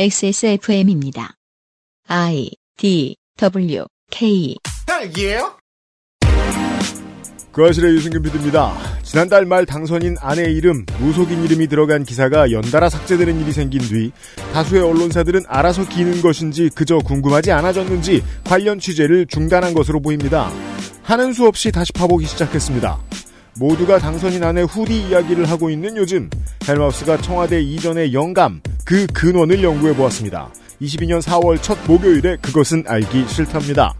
XSFM입니다. I D W K 딸기예요? 그 아실의 유승균 PD입니다. 지난달 말 당선인 아내 이름, 무속인 이름이 들어간 기사가 연달아 삭제되는 일이 생긴 뒤 다수의 언론사들은 알아서 기는 것인지 그저 궁금하지 않아졌는지 관련 취재를 중단한 것으로 보입니다. 하는 수 없이 다시 파보기 시작했습니다. 모두가 당선인 아내 후디 이야기를 하고 있는 요즘 헬마우스가 청와대 이전의 영감, 그 근원을 연구해 보았습니다. 22년 4월 첫 목요일에 그것은 알기 싫답니다.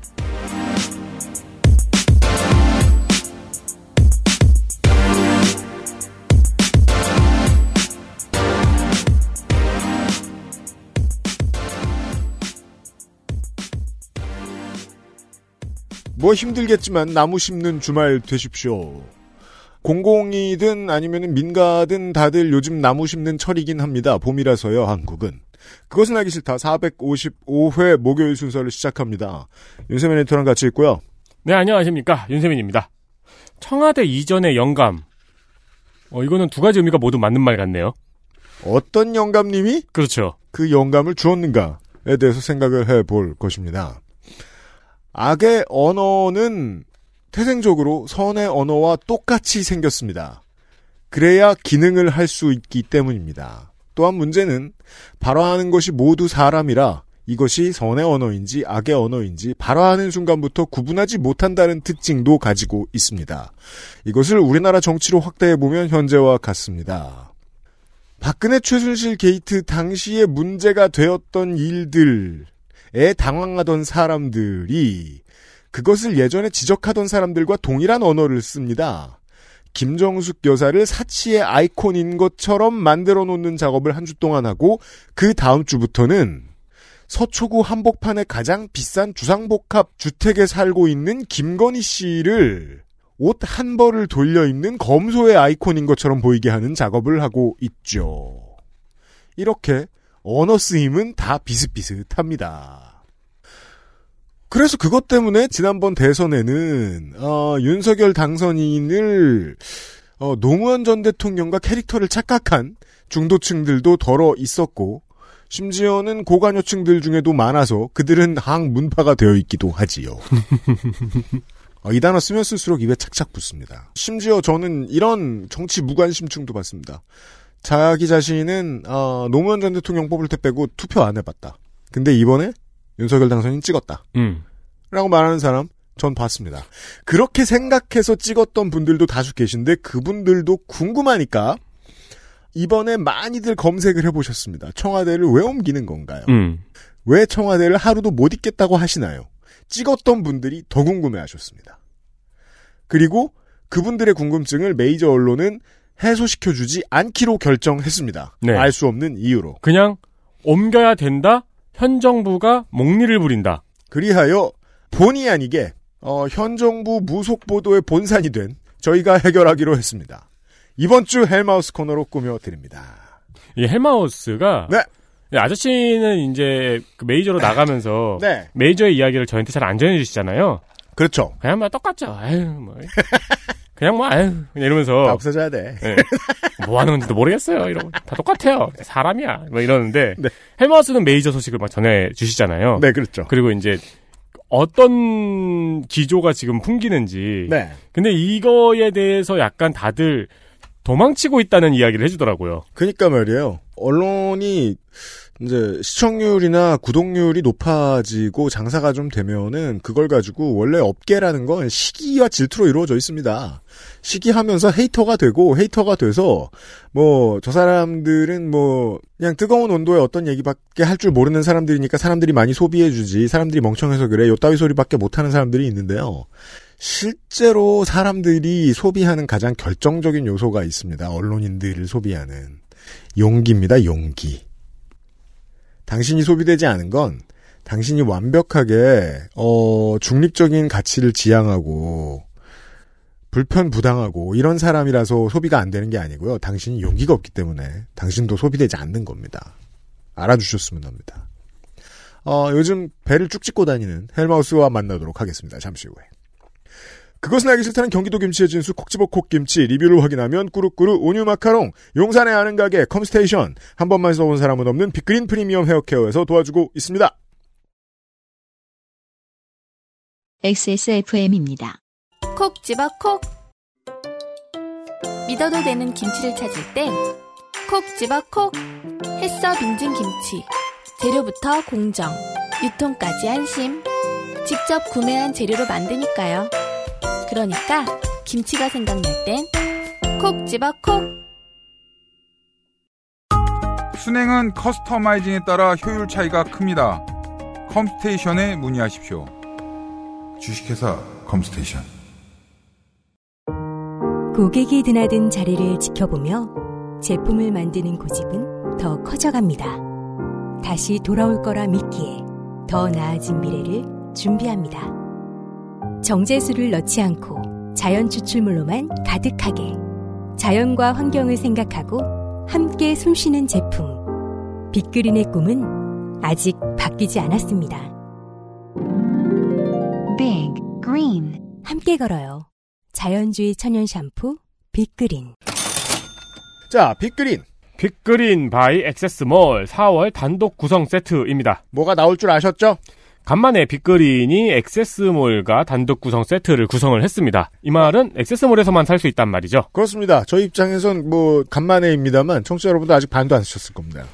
뭐 힘들겠지만 나무 심는 주말 되십시오. 공공이든 아니면 민가든 다들 요즘 나무 심는 철이긴 합니다. 봄이라서요, 한국은. 그것은 알기 싫다. 455회 목요일 순서를 시작합니다. 윤세민 에디터랑 같이 있고요. 네, 안녕하십니까. 윤세민입니다. 청와대 이전의 영감. 어, 이거는 두 가지 의미가 모두 맞는 말 같네요. 어떤 영감님이 그렇죠. 그 영감을 주었는가에 대해서 생각을 해 볼 것입니다. 악의 언어는 태생적으로 선의 언어와 똑같이 생겼습니다. 그래야 기능을 할 수 있기 때문입니다. 또한 문제는 발화하는 것이 모두 사람이라 이것이 선의 언어인지 악의 언어인지 발화하는 순간부터 구분하지 못한다는 특징도 가지고 있습니다. 이것을 우리나라 정치로 확대해보면 현재와 같습니다. 박근혜 최순실 게이트 당시에 문제가 되었던 일들에 당황하던 사람들이 그것을 예전에 지적하던 사람들과 동일한 언어를 씁니다. 김정숙 여사를 사치의 아이콘인 것처럼 만들어 놓는 작업을 한 주 동안 하고 그 다음 주부터는 서초구 한복판의 가장 비싼 주상복합 주택에 살고 있는 김건희 씨를 옷 한 벌을 돌려 입는 검소의 아이콘인 것처럼 보이게 하는 작업을 하고 있죠. 이렇게 언어 쓰임은 다 비슷비슷합니다. 그래서 그것 때문에 지난번 대선에는 어, 윤석열 당선인을 어, 노무현 전 대통령과 캐릭터를 착각한 중도층들도 덜어 있었고 심지어는 고관여층들 중에도 많아서 그들은 항문파가 되어 있기도 하지요. 어, 이 단어 쓰면 쓸수록 입에 착착 붙습니다. 심지어 저는 이런 정치 무관심층도 봤습니다. 자기 자신은 어, 노무현 전 대통령 뽑을 때 빼고 투표 안 해봤다. 근데 이번에 윤석열 당선인 찍었다. 음. 라고 말하는 사람 전 봤습니다. 그렇게 생각해서 찍었던 분들도 다수 계신데 그분들도 궁금하니까 이번에 많이들 검색을 해보셨습니다. 청와대를 왜 옮기는 건가요? 음. 왜 청와대를 하루도 못 있겠다고 하시나요? 찍었던 분들이 더 궁금해 하셨습니다. 그리고 그분들의 궁금증을 메이저 언론은 해소시켜주지 않기로 결정했습니다. 네. 알 수 없는 이유로. 그냥 옮겨야 된다. 현 정부가 목리를 부린다. 그리하여 본의 아니게 어, 현 정부 무속 보도의 본산이 된 저희가 해결하기로 했습니다. 이번 주 헬마우스 코너로 꾸며 드립니다. 이 헬마우스가 네. 이 아저씨는 이제 그 메이저로 나가면서 네. 메이저의 이야기를 저한테 잘 안 전해주시잖아요. 그렇죠. 그냥 뭐 똑같죠. 아유 뭐 그냥 뭐 아유 그냥 다 이러면서 없어져야 돼. 예. 뭐 하는 건지도 모르겠어요. 이러고 다 똑같아요. 사람이야. 뭐 이러는데 네. 헬마우스는 메이저 소식을 막 전해 주시잖아요. 네, 그렇죠. 그리고 이제 어떤 기조가 지금 풍기는지. 네. 근데 이거에 대해서 약간 다들 도망치고 있다는 이야기를 해주더라고요. 그니까 말이에요. 언론이 이제 시청률이나 구독률이 높아지고 장사가 좀 되면은 그걸 가지고 원래 업계라는 건 시기와 질투로 이루어져 있습니다. 시기하면서 헤이터가 되고 헤이터가 돼서 뭐 저 사람들은 뭐 그냥 뜨거운 온도에 어떤 얘기밖에 할 줄 모르는 사람들이니까 사람들이 많이 소비해주지 사람들이 멍청해서 그래 요 따위 소리밖에 못하는 사람들이 있는데요. 실제로 사람들이 소비하는 가장 결정적인 요소가 있습니다. 언론인들을 소비하는 용기입니다. 용기. 당신이 소비되지 않은 건 당신이 완벽하게 어 중립적인 가치를 지향하고 불편부당하고 이런 사람이라서 소비가 안 되는 게 아니고요. 당신이 용기가 없기 때문에 당신도 소비되지 않는 겁니다. 알아주셨으면 합니다. 어, 요즘 배를 쭉 찢고 다니는 헬마우스와 만나도록 하겠습니다. 잠시 후에. 그것은 알기 싫다는 경기도 김치의 진수 콕집어 콕김치. 리뷰를 확인하면 꾸루꾸루 온유 마카롱. 용산의 아는 가게 컴스테이션. 한 번만 써본 사람은 없는 빅그린 프리미엄 헤어케어에서 도와주고 있습니다. XSFM입니다. 콕 집어 콕. 믿어도 되는 김치를 찾을 땐 콕 집어 콕. 햇서 빙진 김치. 재료부터 공정 유통까지 안심. 직접 구매한 재료로 만드니까요 그러니까 김치가 생각날 땐 콕 집어 콕 순행은 커스터마이징에 따라 효율 차이가 큽니다. 컴스테이션에 문의하십시오. 주식회사 컴스테이션. 고객이 드나든 자리를 지켜보며 제품을 만드는 고집은 더 커져갑니다. 다시 돌아올 거라 믿기에 더 나아진 미래를 준비합니다. 정제수를 넣지 않고 자연 추출물로만 가득하게 자연과 환경을 생각하고 함께 숨쉬는 제품. 빅그린의 꿈은 아직 바뀌지 않았습니다. Big Green 함께 걸어요. 자연주의 천연 샴푸 빅그린. 자, 빅그린. 빅그린 바이 액세스몰 4월 단독 구성 세트입니다. 뭐가 나올 줄 아셨죠? 간만에 빅그린이 액세스몰과 단독 구성 세트를 구성을 했습니다. 이 말은 액세스몰에서만 살 수 있단 말이죠. 그렇습니다. 저희 입장에선 뭐 간만에입니다만 청취자 여러분도 아직 반도 안 쓰셨을 겁니다.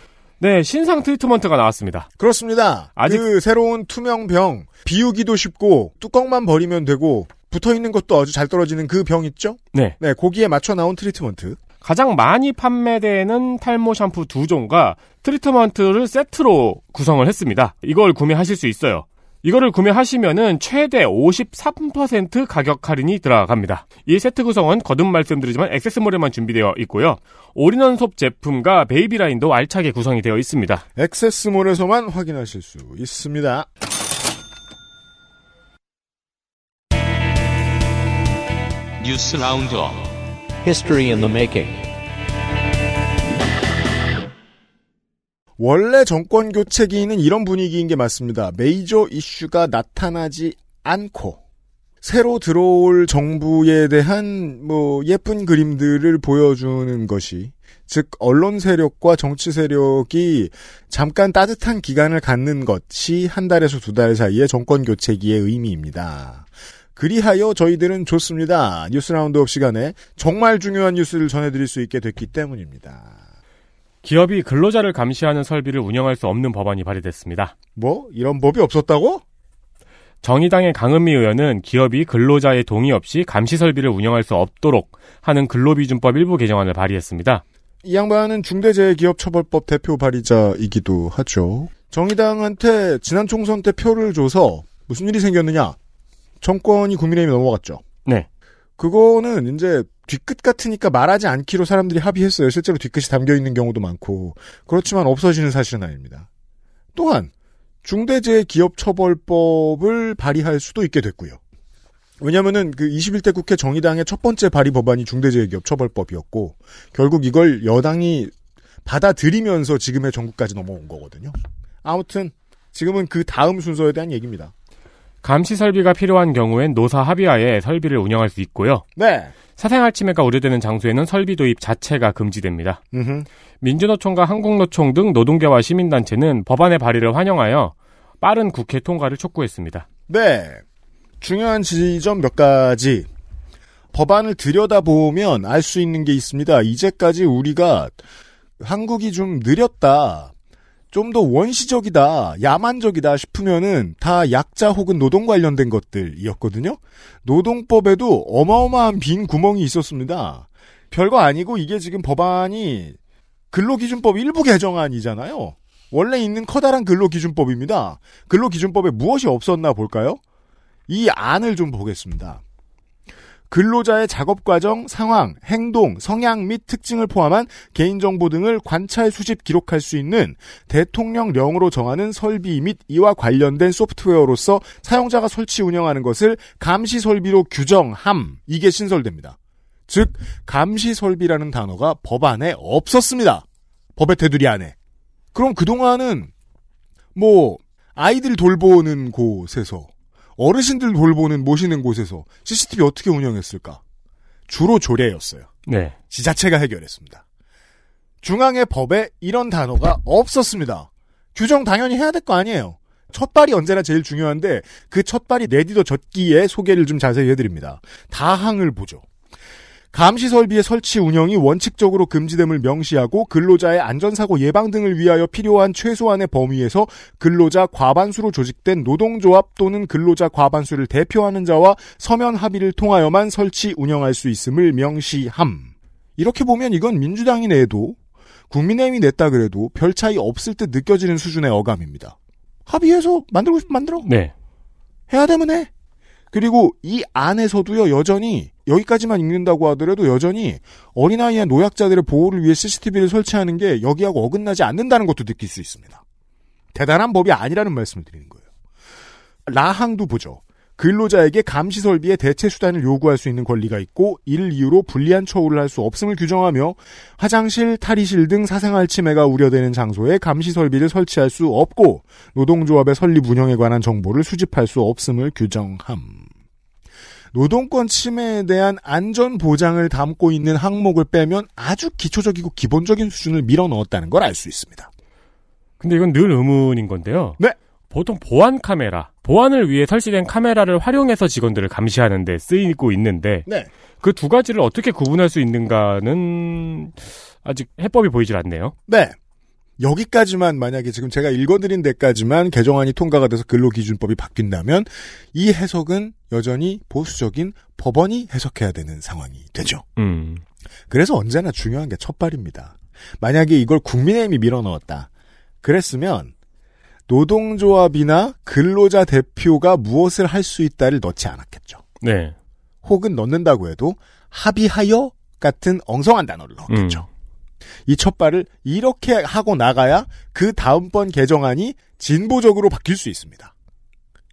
네, 신상 트리트먼트가 나왔습니다. 그렇습니다. 아직- 그 새로운 투명 병 비우기도 쉽고 뚜껑만 버리면 되고 붙어 있는 것도 아주 잘 떨어지는 그 병 있죠? 네. 네, 거기에 맞춰 나온 트리트먼트. 가장 많이 판매되는 탈모 샴푸 두 종과 트리트먼트를 세트로 구성을 했습니다. 이걸 구매하실 수 있어요. 이거를 구매하시면은 최대 53% 가격 할인이 들어갑니다. 이 세트 구성은 거듭 말씀드리지만 액세스몰에만 준비되어 있고요. 올인원 솝 제품과 베이비 라인도 알차게 구성이 되어 있습니다. 액세스몰에서만 확인하실 수 있습니다. 뉴스 라운드업 History in the making. 원래 정권 교체기는 이런 분위기인 게 맞습니다. 메이저 이슈가 나타나지 않고 새로 들어올 정부에 대한 뭐 예쁜 그림들을 보여주는 것이 즉 언론 세력과 정치 세력이 잠깐 따뜻한 기간을 갖는 것이 한 달에서 두 달 사이의 정권 교체기의 의미입니다. 그리하여 저희들은 좋습니다. 뉴스 라운드업 시간에 정말 중요한 뉴스를 전해드릴 수 있게 됐기 때문입니다. 기업이 근로자를 감시하는 설비를 운영할 수 없는 법안이 발의됐습니다. 뭐 이런 법이 없었다고? 정의당의 강은미 의원은 기업이 근로자의 동의 없이 감시 설비를 운영할 수 없도록 하는 근로비준법 일부 개정안을 발의했습니다. 이 양반은 중대재해기업처벌법 대표 발의자이기도 하죠. 정의당한테 지난 총선 때 표를 줘서 무슨 일이 생겼느냐? 정권이 국민의힘에 넘어갔죠. 네. 그거는 이제 뒤끝 같으니까 말하지 않기로 사람들이 합의했어요. 실제로 뒤끝이 담겨 있는 경우도 많고 그렇지만 없어지는 사실은 아닙니다. 또한 중대재해기업처벌법을 발의할 수도 있게 됐고요. 왜냐면은 그 21대 국회 정의당의 첫 번째 발의 법안이 중대재해기업처벌법이었고 결국 이걸 여당이 받아들이면서 지금의 정국까지 넘어온 거거든요. 아무튼 지금은 그 다음 순서에 대한 얘기입니다. 감시 설비가 필요한 경우엔 노사 합의하에 설비를 운영할 수 있고요. 네. 사생활 침해가 우려되는 장소에는 설비 도입 자체가 금지됩니다. 음흠. 민주노총과 한국노총 등 노동계와 시민단체는 법안의 발의를 환영하여 빠른 국회 통과를 촉구했습니다. 네. 중요한 지점 몇 가지. 법안을 들여다보면 알 수 있는 게 있습니다. 이제까지 우리가 한국이 좀 느렸다. 좀 더 원시적이다, 야만적이다 싶으면은 다 약자 혹은 노동 관련된 것들이었거든요. 노동법에도 어마어마한 빈 구멍이 있었습니다. 별거 아니고 이게 지금 법안이 근로기준법 일부 개정안이잖아요. 원래 있는 커다란 근로기준법입니다. 근로기준법에 무엇이 없었나 볼까요? 이 안을 좀 보겠습니다. 근로자의 작업 과정, 상황, 행동, 성향 및 특징을 포함한 개인정보 등을 관찰, 수집, 기록할 수 있는 대통령령으로 정하는 설비 및 이와 관련된 소프트웨어로서 사용자가 설치 운영하는 것을 감시 설비로 규정함. 이게 신설됩니다. 즉, 감시 설비라는 단어가 법안에 없었습니다. 법의 테두리 안에. 그럼 그동안은 뭐 아이들 돌보는 곳에서 어르신들 돌보는 모시는 곳에서 CCTV 어떻게 운영했을까? 주로 조례였어요. 네. 지자체가 해결했습니다. 중앙의 법에 이런 단어가 없었습니다. 규정 당연히 해야 될 거 아니에요. 첫발이 언제나 제일 중요한데 그 첫발이 내디뎌 졌기에 소개를 좀 자세히 해드립니다. 다항을 보죠. 감시 설비의 설치 운영이 원칙적으로 금지됨을 명시하고 근로자의 안전사고 예방 등을 위하여 필요한 최소한의 범위에서 근로자 과반수로 조직된 노동조합 또는 근로자 과반수를 대표하는 자와 서면 합의를 통하여만 설치 운영할 수 있음을 명시함. 이렇게 보면 이건 민주당이 내도 국민의힘이 냈다 그래도 별 차이 없을 듯 느껴지는 수준의 어감입니다. 합의해서 만들고 싶으면 만들어. 네. 해야 되면 해. 그리고 이 안에서도요, 여전히, 여기까지만 읽는다고 하더라도 여전히 어린아이의 노약자들의 보호를 위해 CCTV를 설치하는 게 여기하고 어긋나지 않는다는 것도 느낄 수 있습니다. 대단한 법이 아니라는 말씀을 드리는 거예요. 라항도 보죠. 근로자에게 감시 설비의 대체 수단을 요구할 수 있는 권리가 있고 이를 이유로 불리한 처우를 할 수 없음을 규정하며 화장실, 탈의실 등 사생활 침해가 우려되는 장소에 감시 설비를 설치할 수 없고 노동조합의 설립 운영에 관한 정보를 수집할 수 없음을 규정함. 노동권 침해에 대한 안전 보장을 담고 있는 항목을 빼면 아주 기초적이고 기본적인 수준을 밀어 넣었다는 걸 알 수 있습니다. 근데 이건 늘 의문인 건데요. 네. 보통 보안 카메라, 보안을 위해 설치된 카메라를 활용해서 직원들을 감시하는 데 쓰이고 있는데 네. 그 두 가지를 어떻게 구분할 수 있는가는 아직 해법이 보이질 않네요. 네. 여기까지만 만약에 지금 제가 읽어드린 데까지만 개정안이 통과가 돼서 근로기준법이 바뀐다면 이 해석은 여전히 보수적인 법원이 해석해야 되는 상황이 되죠. 음. 그래서 언제나 중요한 게 첫발입니다. 만약에 이걸 국민의힘이 밀어넣었다. 그랬으면 노동조합이나 근로자 대표가 무엇을 할 수 있다를 넣지 않았겠죠. 네. 혹은 넣는다고 해도 합의하여 같은 엉성한 단어를 넣었겠죠. 이 첫발을 이렇게 하고 나가야 그 다음번 개정안이 진보적으로 바뀔 수 있습니다.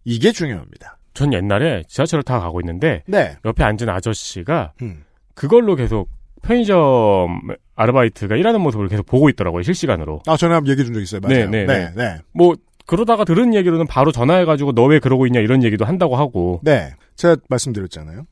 이게 중요합니다. 전 옛날에 지하철을 타고 가고 있는데 네. 옆에 앉은 아저씨가 음. 그걸로 계속 편의점 아르바이트가 일하는 모습을 계속 보고 있더라고요 실시간으로. 아, 전에 한번 얘기해 준 적 있어요. 맞아요. 네, 네, 네. 네. 네. 뭐 그러다가 들은 얘기로는 바로 전화해가지고 너 왜 그러고 있냐 이런 얘기도 한다고 하고. 네. 제가 말씀드렸잖아요.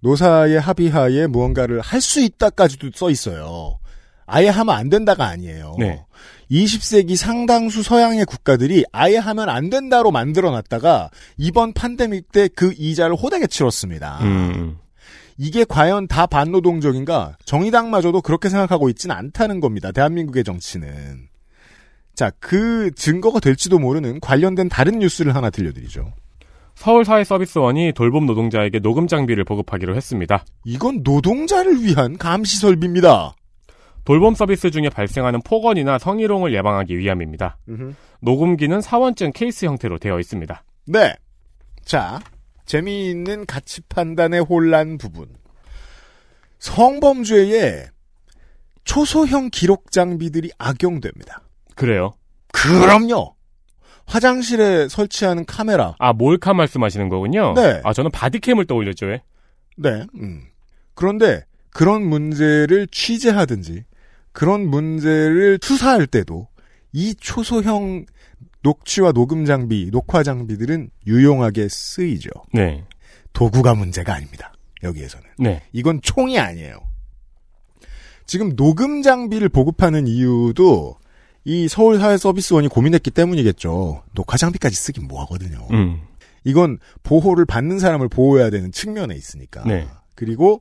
노사의 합의하에 무언가를 할 수 있다까지도 써 있어요. 아예 하면 안 된다가 아니에요. 네. 20세기 상당수 서양의 국가들이 아예 하면 안 된다로 만들어 놨다가 이번 팬데믹 때 그 이자를 호되게 치렀습니다. 음. 이게 과연 다 반노동적인가? 정의당마저도 그렇게 생각하고 있지는 않다는 겁니다. 대한민국의 정치는. 자, 그 증거가 될지도 모르는 관련된 다른 뉴스를 하나 들려드리죠. 서울사회서비스원이 돌봄 노동자에게 녹음 장비를 보급하기로 했습니다. 이건 노동자를 위한 감시 설비입니다. 돌봄 서비스 중에 발생하는 폭언이나 성희롱을 예방하기 위함입니다. 녹음기는 사원증 케이스 형태로 되어 있습니다. 네. 자, 재미있는 가치 판단의 혼란 부분. 성범죄에 초소형 기록 장비들이 악용됩니다. 그래요? 그럼요. 화장실에 설치하는 카메라. 아, 몰카 말씀하시는 거군요? 네. 아, 저는 바디캠을 떠올렸죠, 왜? 네. 음. 그런데 그런 문제를 취재하든지 그런 문제를 수사할 때도 이 초소형 녹취와 녹음 장비, 녹화 장비들은 유용하게 쓰이죠. 네. 도구가 문제가 아닙니다. 여기에서는. 네. 이건 총이 아니에요. 지금 녹음 장비를 보급하는 이유도 이 서울 사회 서비스원이 고민했기 때문이겠죠. 녹화 장비까지 쓰긴 뭐 하거든요. 음. 이건 보호를 받는 사람을 보호해야 되는 측면에 있으니까. 네. 그리고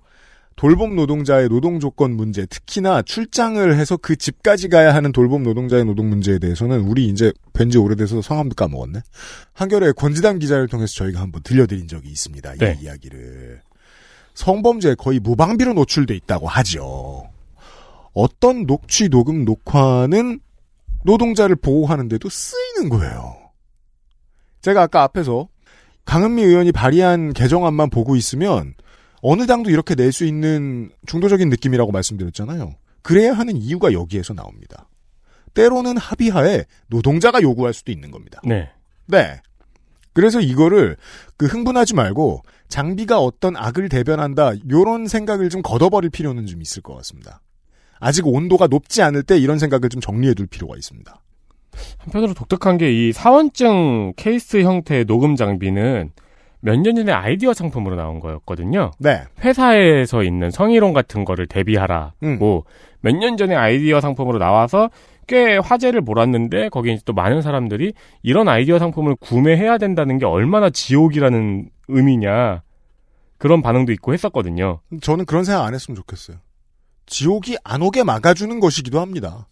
돌봄 노동자의 노동 조건 문제, 특히나 출장을 해서 그 집까지 가야 하는 돌봄 노동자의 노동 문제에 대해서는 우리 이제 뵌지 오래돼서 성함도 까먹었네. 한겨레 권지담 기자를 통해서 저희가 한번 들려드린 적이 있습니다. 네. 이 이야기를. 성범죄에 거의 무방비로 노출돼 있다고 하죠. 어떤 녹취, 녹음, 녹화는 노동자를 보호하는데도 쓰이는 거예요. 제가 아까 앞에서 강은미 의원이 발의한 개정안만 보고 있으면 어느 당도 이렇게 낼 수 있는 중도적인 느낌이라고 말씀드렸잖아요. 그래야 하는 이유가 여기에서 나옵니다. 때로는 합의하에 노동자가 요구할 수도 있는 겁니다. 네. 네. 그래서 이거를 그 흥분하지 말고 장비가 어떤 악을 대변한다 요런 생각을 좀 걷어버릴 필요는 좀 있을 것 같습니다. 아직 온도가 높지 않을 때 이런 생각을 좀 정리해 둘 필요가 있습니다. 한편으로 독특한 게 이 사원증 케이스 형태의 녹음 장비는 몇 년 전에 아이디어 상품으로 나온 거였거든요. 네. 회사에서 있는 성희롱 같은 거를 대비하라고 음. 몇년 전에 아이디어 상품으로 나와서 꽤 화제를 몰았는데 거기에 또 많은 사람들이 이런 아이디어 상품을 구매해야 된다는 게 얼마나 지옥이라는 의미냐 그런 반응도 있고 했었거든요. 저는 그런 생각 안 했으면 좋겠어요. 지옥이 안 오게 막아주는 것이기도 합니다.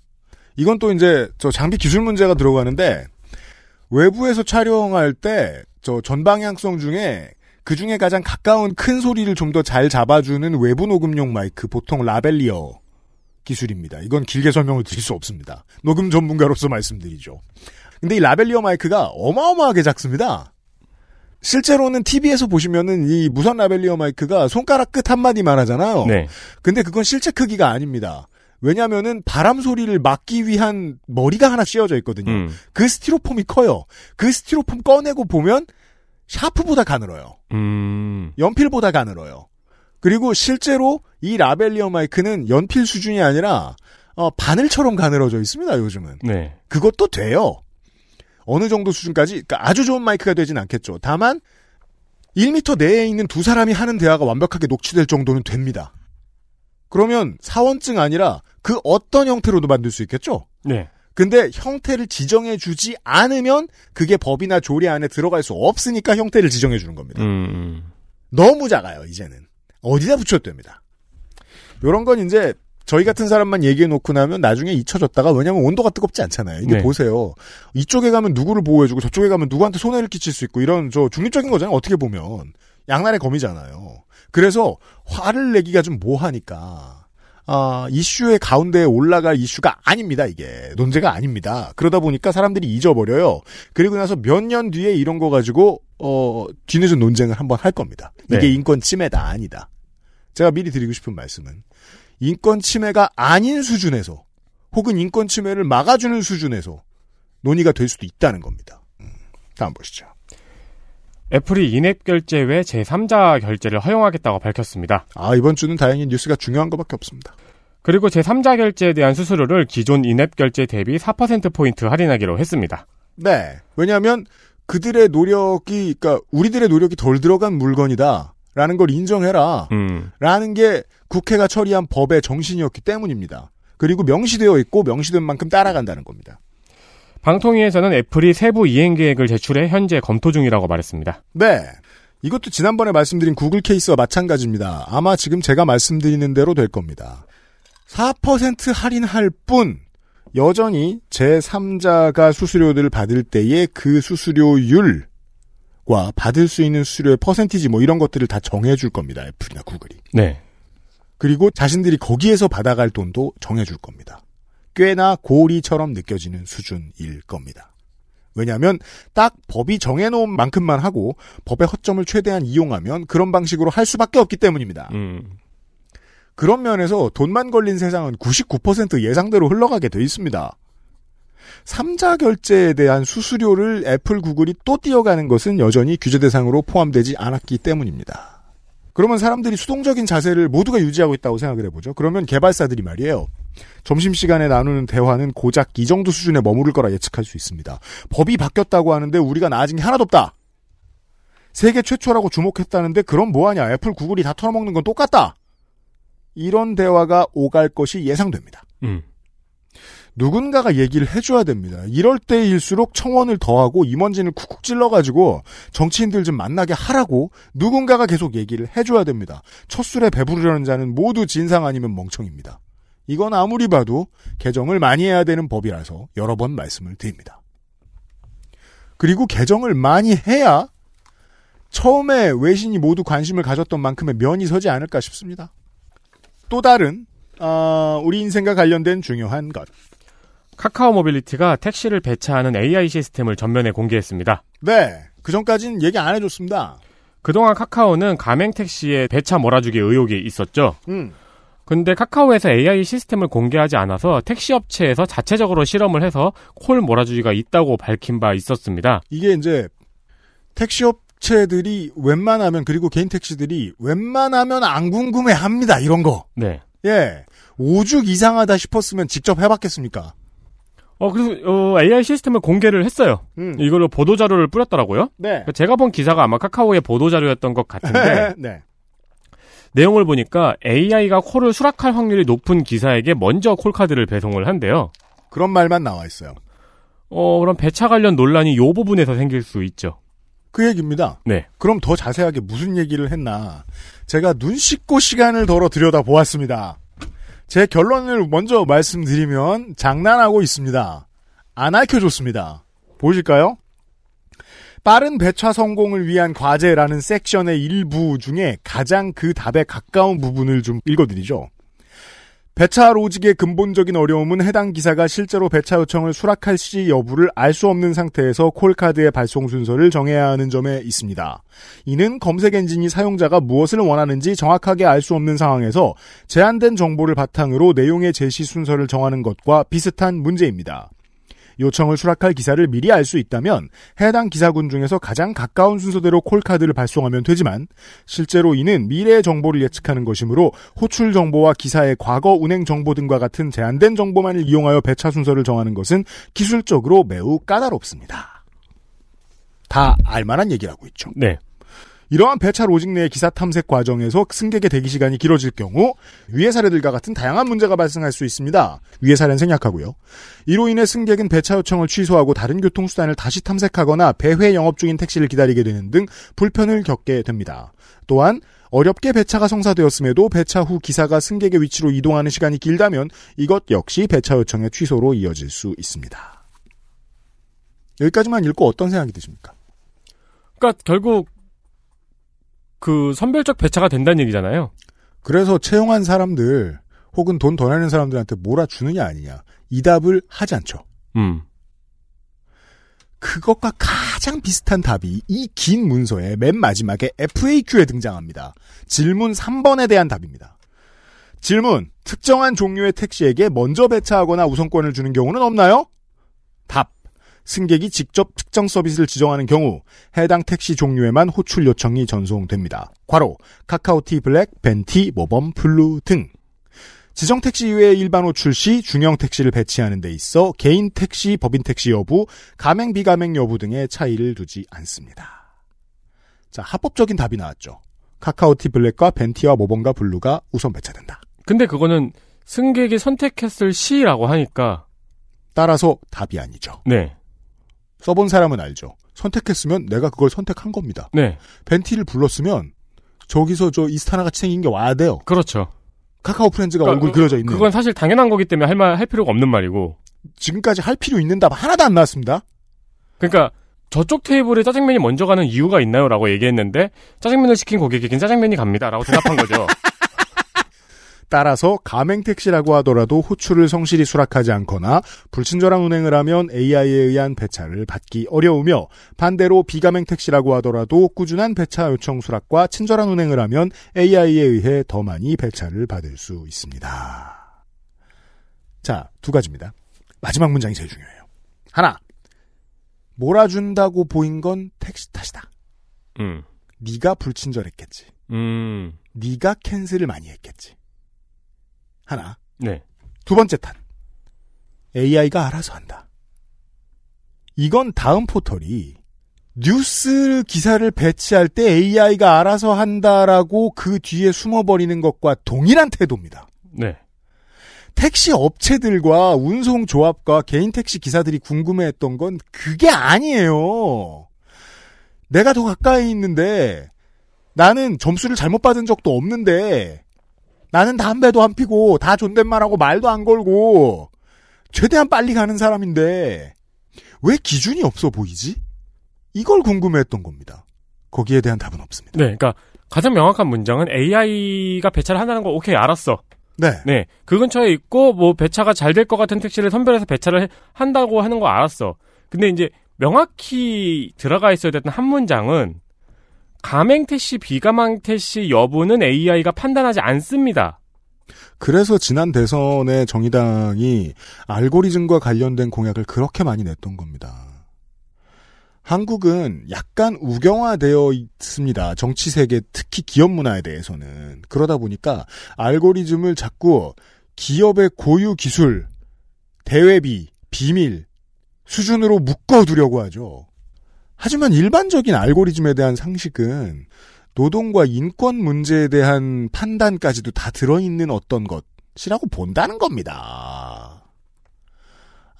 이건 또 이제 저 장비 기술 문제가 들어가는데 외부에서 촬영할 때 저 전방향성 중에 그 중에 가장 가까운 큰 소리를 좀 더 잘 잡아주는 외부 녹음용 마이크 보통 라벨리어 기술입니다. 이건 길게 설명을 드릴 수 없습니다. 녹음 전문가로서 말씀드리죠. 근데 이 라벨리어 마이크가 어마어마하게 작습니다. 실제로는 TV에서 보시면은 이 무선 라벨리어 마이크가 손가락 끝 한마디만 하잖아요. 네. 근데 그건 실제 크기가 아닙니다. 왜냐면은 바람 소리를 막기 위한 머리가 하나 씌워져 있거든요. 음. 그 스티로폼이 커요. 그 스티로폼 꺼내고 보면 샤프보다 가늘어요. 음. 연필보다 가늘어요. 그리고 실제로 이 라벨리어 마이크는 연필 수준이 아니라 어, 바늘처럼 가늘어져 있습니다. 요즘은 네. 그것도 돼요. 어느 정도 수준까지 그러니까 아주 좋은 마이크가 되진 않겠죠. 다만 1미터 내에 있는 두 사람이 하는 대화가 완벽하게 녹취될 정도는 됩니다. 그러면 사원증 아니라 그 어떤 형태로도 만들 수 있겠죠? 네. 근데 형태를 지정해 주지 않으면 그게 법이나 조례 안에 들어갈 수 없으니까 형태를 지정해 주는 겁니다. 음. 너무 작아요, 이제는. 어디다 붙여도 됩니다. 요런 건 이제 저희 같은 사람만 얘기해 놓고 나면 나중에 잊혀졌다가 왜냐면 온도가 뜨겁지 않잖아요. 이게 네. 보세요. 이쪽에 가면 누구를 보호해주고 저쪽에 가면 누구한테 손해를 끼칠 수 있고 이런 저 중립적인 거잖아요. 어떻게 보면. 양날의 검이잖아요. 그래서 화를 내기가 좀 뭐하니까 아, 이슈의 가운데에 올라갈 이슈가 아닙니다, 이게. 논제가 아닙니다. 그러다 보니까 사람들이 잊어버려요. 그리고 나서 몇 년 뒤에 이런 거 가지고, 어, 뒤늦은 논쟁을 한번 할 겁니다. 이게 네. 인권 침해다, 아니다. 제가 미리 드리고 싶은 말씀은, 인권 침해가 아닌 수준에서, 혹은 인권 침해를 막아주는 수준에서 논의가 될 수도 있다는 겁니다. 음, 다음 보시죠. 애플이 인앱 결제 외 제3자 결제를 허용하겠다고 밝혔습니다. 아, 이번 주는 다행히 뉴스가 중요한 것밖에 없습니다. 그리고 제3자 결제에 대한 수수료를 기존 인앱 결제 대비 4%포인트 할인하기로 했습니다. 네. 왜냐하면 그들의 노력이, 그러니까 우리들의 노력이 덜 들어간 물건이다. 라는 걸 인정해라. 음. 라는 게 국회가 처리한 법의 정신이었기 때문입니다. 그리고 명시되어 있고 명시된 만큼 따라간다는 겁니다. 방통위에서는 애플이 세부 이행 계획을 제출해 현재 검토 중이라고 말했습니다. 네. 이것도 지난번에 말씀드린 구글 케이스와 마찬가지입니다. 아마 지금 제가 말씀드리는 대로 될 겁니다. 4% 할인할 뿐 여전히 제3자가 수수료를 받을 때의 그 수수료율 과 받을 수 있는 수수료의 퍼센티지 뭐 이런 것들을 다 정해줄 겁니다. 애플이나 구글이. 네. 그리고 자신들이 거기에서 받아갈 돈도 정해줄 겁니다. 꽤나 고리처럼 느껴지는 수준일 겁니다. 왜냐하면 딱 법이 정해놓은 만큼만 하고 법의 허점을 최대한 이용하면 그런 방식으로 할 수밖에 없기 때문입니다. 음. 그런 면에서 돈만 걸린 세상은 99% 예상대로 흘러가게 돼 있습니다. 3자 결제에 대한 수수료를 애플, 구글이 또 띄어가는 것은 여전히 규제 대상으로 포함되지 않았기 때문입니다. 그러면 사람들이 수동적인 자세를 모두가 유지하고 있다고 생각을 해보죠. 그러면 개발사들이 말이에요. 점심시간에 나누는 대화는 고작 이 정도 수준에 머무를 거라 예측할 수 있습니다. 법이 바뀌었다고 하는데 우리가 나아진 게 하나도 없다. 세계 최초라고 주목했다는데 그럼 뭐하냐. 애플, 구글이 다 털어먹는 건 똑같다. 이런 대화가 오갈 것이 예상됩니다. 음. 누군가가 얘기를 해줘야 됩니다. 이럴 때일수록 청원을 더하고 임원진을 쿡쿡 찔러가지고 정치인들 좀 만나게 하라고 누군가가 계속 얘기를 해줘야 됩니다. 첫 술에 배부르려는 자는 모두 진상 아니면 멍청입니다. 이건 아무리 봐도 개정을 많이 해야 되는 법이라서 여러 번 말씀을 드립니다. 그리고 개정을 많이 해야 처음에 외신이 모두 관심을 가졌던 만큼의 면이 서지 않을까 싶습니다. 또 다른 아, 우리 인생과 관련된 중요한 것. 카카오 모빌리티가 택시를 배차하는 AI 시스템을 전면에 공개했습니다. 네. 그 전까지는 얘기 안 해줬습니다. 그동안 카카오는 가맹 택시에 배차 몰아주기 의혹이 있었죠. 음. 근데 카카오에서 AI 시스템을 공개하지 않아서 택시 업체에서 자체적으로 실험을 해서 콜 몰아주기가 있다고 밝힌 바 있었습니다. 이게 이제 택시 업체들이 웬만하면 그리고 개인 택시들이 웬만하면 안 궁금해 합니다. 이런 거. 네. 예. 오죽 이상하다 싶었으면 직접 해 봤겠습니까? 어, 그래서, 어, AI 시스템을 공개를 했어요. 음. 이걸로 보도자료를 뿌렸더라고요. 네. 제가 본 기사가 아마 카카오의 보도자료였던 것 같은데, 네. 내용을 보니까 AI가 콜을 수락할 확률이 높은 기사에게 먼저 콜카드를 배송을 한대요. 그런 말만 나와 있어요. 어, 그럼 배차 관련 논란이 요 부분에서 생길 수 있죠. 그 얘기입니다. 네. 그럼 더 자세하게 무슨 얘기를 했나 제가 눈 씻고 시간을 덜어 들여다 보았습니다. 제 결론을 먼저 말씀드리면 장난하고 있습니다. 안 알려줬습니다. 보실까요? 빠른 배차 성공을 위한 과제라는 섹션의 일부 중에 가장 그 답에 가까운 부분을 좀 읽어드리죠. 배차 로직의 근본적인 어려움은 해당 기사가 실제로 배차 요청을 수락할 시 여부를 알 수 없는 상태에서 콜카드의 발송 순서를 정해야 하는 점에 있습니다. 이는 검색 엔진이 사용자가 무엇을 원하는지 정확하게 알 수 없는 상황에서 제한된 정보를 바탕으로 내용의 제시 순서를 정하는 것과 비슷한 문제입니다. 요청을 수락할 기사를 미리 알 수 있다면 해당 기사군 중에서 가장 가까운 순서대로 콜카드를 발송하면 되지만 실제로 이는 미래의 정보를 예측하는 것이므로 호출 정보와 기사의 과거 운행 정보 등과 같은 제한된 정보만을 이용하여 배차 순서를 정하는 것은 기술적으로 매우 까다롭습니다. 다 알만한 얘기라고 있죠. 네. 이러한 배차 로직 내의 기사 탐색 과정에서 승객의 대기 시간이 길어질 경우 위의 사례들과 같은 다양한 문제가 발생할 수 있습니다. 위의 사례는 생략하고요. 이로 인해 승객은 배차 요청을 취소하고 다른 교통수단을 다시 탐색하거나 배회 영업 중인 택시를 기다리게 되는 등 불편을 겪게 됩니다. 또한 어렵게 배차가 성사되었음에도 배차 후 기사가 승객의 위치로 이동하는 시간이 길다면 이것 역시 배차 요청의 취소로 이어질 수 있습니다. 여기까지만 읽고 어떤 생각이 드십니까? 그러니까 결국 그 선별적 배차가 된다는 얘기잖아요. 그래서 채용한 사람들 혹은 돈 더 내는 사람들한테 몰아주느냐 아니냐 이 답을 하지 않죠. 음. 그것과 가장 비슷한 답이 이 긴 문서의 맨 마지막에 FAQ에 등장합니다. 질문 3번에 대한 답입니다. 질문 특정한 종류의 택시에게 먼저 배차하거나 우선권을 주는 경우는 없나요? 답 승객이 직접 특정 서비스를 지정하는 경우 해당 택시 종류에만 호출 요청이 전송됩니다. 괄호 카카오티 블랙, 벤티, 모범, 블루 등 지정 택시 이외의 일반 호출 시 중형 택시를 배치하는 데 있어 개인 택시, 법인 택시 여부, 가맹 비가맹 여부 등의 차이를 두지 않습니다. 자, 합법적인 답이 나왔죠. 카카오티 블랙과 벤티와 모범과 블루가 우선 배차된다. 근데 그거는 승객이 선택했을 시라고 하니까 따라서 답이 아니죠. 네. 써본 사람은 알죠. 선택했으면 내가 그걸 선택한 겁니다. 네. 벤티를 불렀으면 저기서 저 이스타나 같이 생긴 게 와야 돼요. 그렇죠. 카카오 프렌즈가 그러니까 얼굴 그려져 있는. 그건 사실 당연한 거기 때문에 할 말 할 필요가 없는 말이고. 지금까지 할 필요 있는 답 하나도 안 나왔습니다. 그러니까 저쪽 테이블에 짜장면이 먼저 가는 이유가 있나요 라고 얘기했는데 짜장면을 시킨 고객에겐 짜장면이 갑니다 라고 대답한 거죠. 따라서 가맹택시라고 하더라도 호출을 성실히 수락하지 않거나 불친절한 운행을 하면 AI에 의한 배차를 받기 어려우며 반대로 비가맹택시라고 하더라도 꾸준한 배차 요청 수락과 친절한 운행을 하면 AI에 의해 더 많이 배차를 받을 수 있습니다. 자, 두 가지입니다. 마지막 문장이 제일 중요해요. 하나, 몰아준다고 보인 건 택시 탓이다. 음. 네가 불친절했겠지. 음. 네가 캔슬을 많이 했겠지. 하나. 네. 두 번째 탓. AI가 알아서 한다. 이건 다음 포털이 뉴스 기사를 배치할 때 AI가 알아서 한다라고 그 뒤에 숨어버리는 것과 동일한 태도입니다. 네. 택시 업체들과 운송 조합과 개인 택시 기사들이 궁금해했던 건 그게 아니에요. 내가 더 가까이 있는데 나는 점수를 잘못 받은 적도 없는데 나는 담배도 안 피고 다 존댓말하고 말도 안 걸고 최대한 빨리 가는 사람인데 왜 기준이 없어 보이지? 이걸 궁금해했던 겁니다. 거기에 대한 답은 없습니다. 네. 그러니까 가장 명확한 문장은 AI가 배차를 한다는 거 오케이 알았어. 네. 네. 그 근처에 있고 뭐 배차가 잘 될 것 같은 택시를 선별해서 배차를 해- 한다고 하는 거 알았어. 근데 이제 명확히 들어가 있어야 되는 한 문장은 가맹 택시, 비가맹 택시 여부는 AI가 판단하지 않습니다. 그래서 지난 대선에 정의당이 알고리즘과 관련된 공약을 그렇게 많이 냈던 겁니다. 한국은 약간 우경화되어 있습니다. 정치 세계, 특히 기업 문화에 대해서는. 그러다 보니까 알고리즘을 자꾸 기업의 고유 기술, 대외비, 비밀 수준으로 묶어두려고 하죠. 하지만 일반적인 알고리즘에 대한 상식은 노동과 인권 문제에 대한 판단까지도 다 들어있는 어떤 것이라고 본다는 겁니다.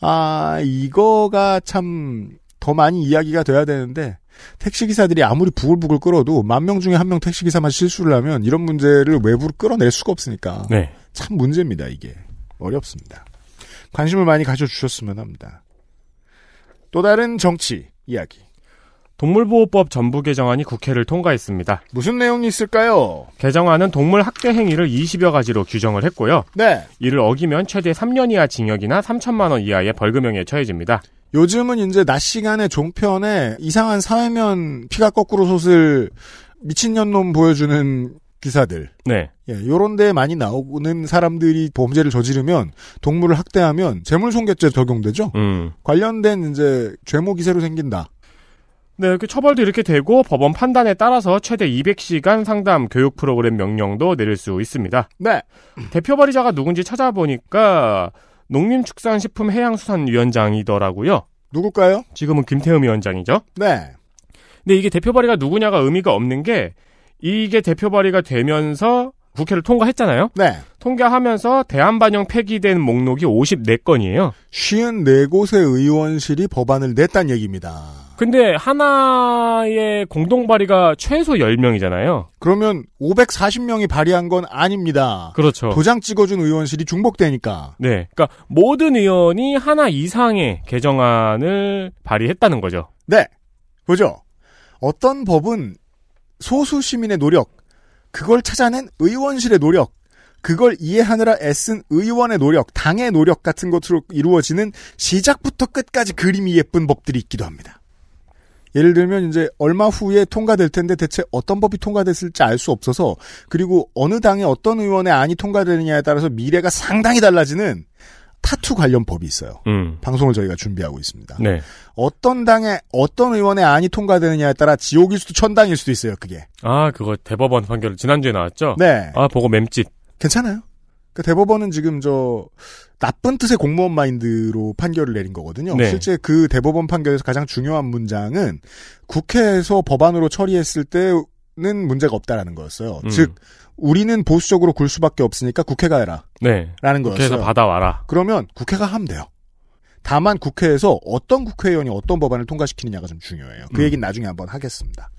아, 이거가 참 더 많이 이야기가 돼야 되는데 택시기사들이 아무리 부글부글 끌어도 만 명 중에 한 명 택시기사만 실수를 하면 이런 문제를 외부로 끌어낼 수가 없으니까 네. 참 문제입니다, 이게. 어렵습니다. 관심을 많이 가져주셨으면 합니다. 또 다른 정치 이야기. 동물보호법 전부 개정안이 국회를 통과했습니다. 무슨 내용이 있을까요? 개정안은 동물 학대 행위를 20여 가지로 규정을 했고요. 네. 이를 어기면 최대 3년 이하 징역이나 3천만 원 이하의 벌금형에 처해집니다. 요즘은 이제 낮 시간에 종편에 이상한 사회면 피가 거꾸로 솟을 미친년놈 보여주는 기사들. 네. 예, 요런 데 많이 나오는 사람들이 범죄를 저지르면 동물을 학대하면 재물손괴죄 적용되죠? 음. 관련된 이제 죄모 기세로 생긴다. 네, 이렇게 처벌도 이렇게 되고 법원 판단에 따라서 최대 200시간 상담 교육 프로그램 명령도 내릴 수 있습니다. 네. 대표 발의자가 누군지 찾아보니까 농림축산식품해양수산위원장이더라고요. 누굴까요? 지금은 김태흠 위원장이죠. 네. 근데 이게 대표 발의가 누구냐가 의미가 없는 게 이게 대표 발의가 되면서 국회를 통과했잖아요. 네. 통과하면서 대한반영 폐기된 목록이 54건이에요. 54곳의 의원실이 법안을 냈단 얘기입니다. 근데 하나의 공동 발의가 최소 10명이잖아요. 그러면 540명이 발의한 건 아닙니다. 그렇죠. 도장 찍어준 의원실이 중복되니까. 네. 그러니까 모든 의원이 하나 이상의 개정안을 발의했다는 거죠. 네. 보죠. 어떤 법은 소수 시민의 노력, 그걸 찾아낸 의원실의 노력, 그걸 이해하느라 애쓴 의원의 노력, 당의 노력 같은 것으로 이루어지는 시작부터 끝까지 그림이 예쁜 법들이 있기도 합니다. 예를 들면 이제 얼마 후에 통과될 텐데 대체 어떤 법이 통과됐을지 알 수 없어서 그리고 어느 당의 어떤 의원의 안이 통과되느냐에 따라서 미래가 상당히 달라지는 타투 관련 법이 있어요. 음. 방송을 저희가 준비하고 있습니다. 네. 어떤 당의 어떤 의원의 안이 통과되느냐에 따라 지옥일 수도 천당일 수도 있어요. 그게. 아, 그거 대법원 판결 지난주에 나왔죠? 네. 아, 보고 맴짓. 괜찮아요. 그 대법원은 지금 저 나쁜 뜻의 공무원 마인드로 판결을 내린 거거든요. 네. 실제 그 대법원 판결에서 가장 중요한 문장은 국회에서 법안으로 처리했을 때는 문제가 없다라는 거였어요. 음. 즉 우리는 보수적으로 굴 수밖에 없으니까 국회가 해라. 네. 라는 국회에서 거였어요. 받아와라. 그러면 국회가 하면 돼요. 다만 국회에서 어떤 국회의원이 어떤 법안을 통과시키느냐가 좀 중요해요. 그 음. 얘기는 나중에 한번 하겠습니다.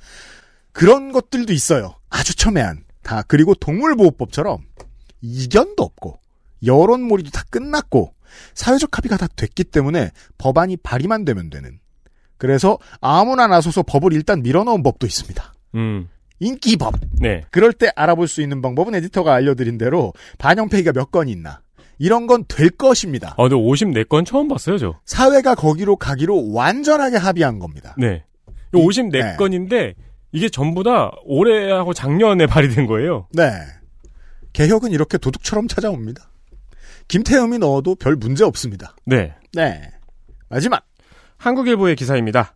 그런 것들도 있어요. 아주 첨예한. 다 그리고 동물보호법처럼 이견도 없고 여론몰이도 다 끝났고 사회적 합의가 다 됐기 때문에 법안이 발의만 되면 되는. 그래서 아무나 나서서 법을 일단 밀어넣은 법도 있습니다. 음. 인기법. 네. 그럴 때 알아볼 수 있는 방법은 에디터가 알려드린 대로 반영 폐기가 몇 건이 있나. 이런 건 될 것입니다. 아, 근데 54건 처음 봤어요, 저. 사회가 거기로 가기로 완전하게 합의한 겁니다. 네. 이- 54건인데 이게 전부 다 올해하고 작년에 발의된 거예요. 네. 개혁은 이렇게 도둑처럼 찾아옵니다. 김태흠이 넣어도 별 문제 없습니다. 네. 네. 마지막. 한국일보의 기사입니다.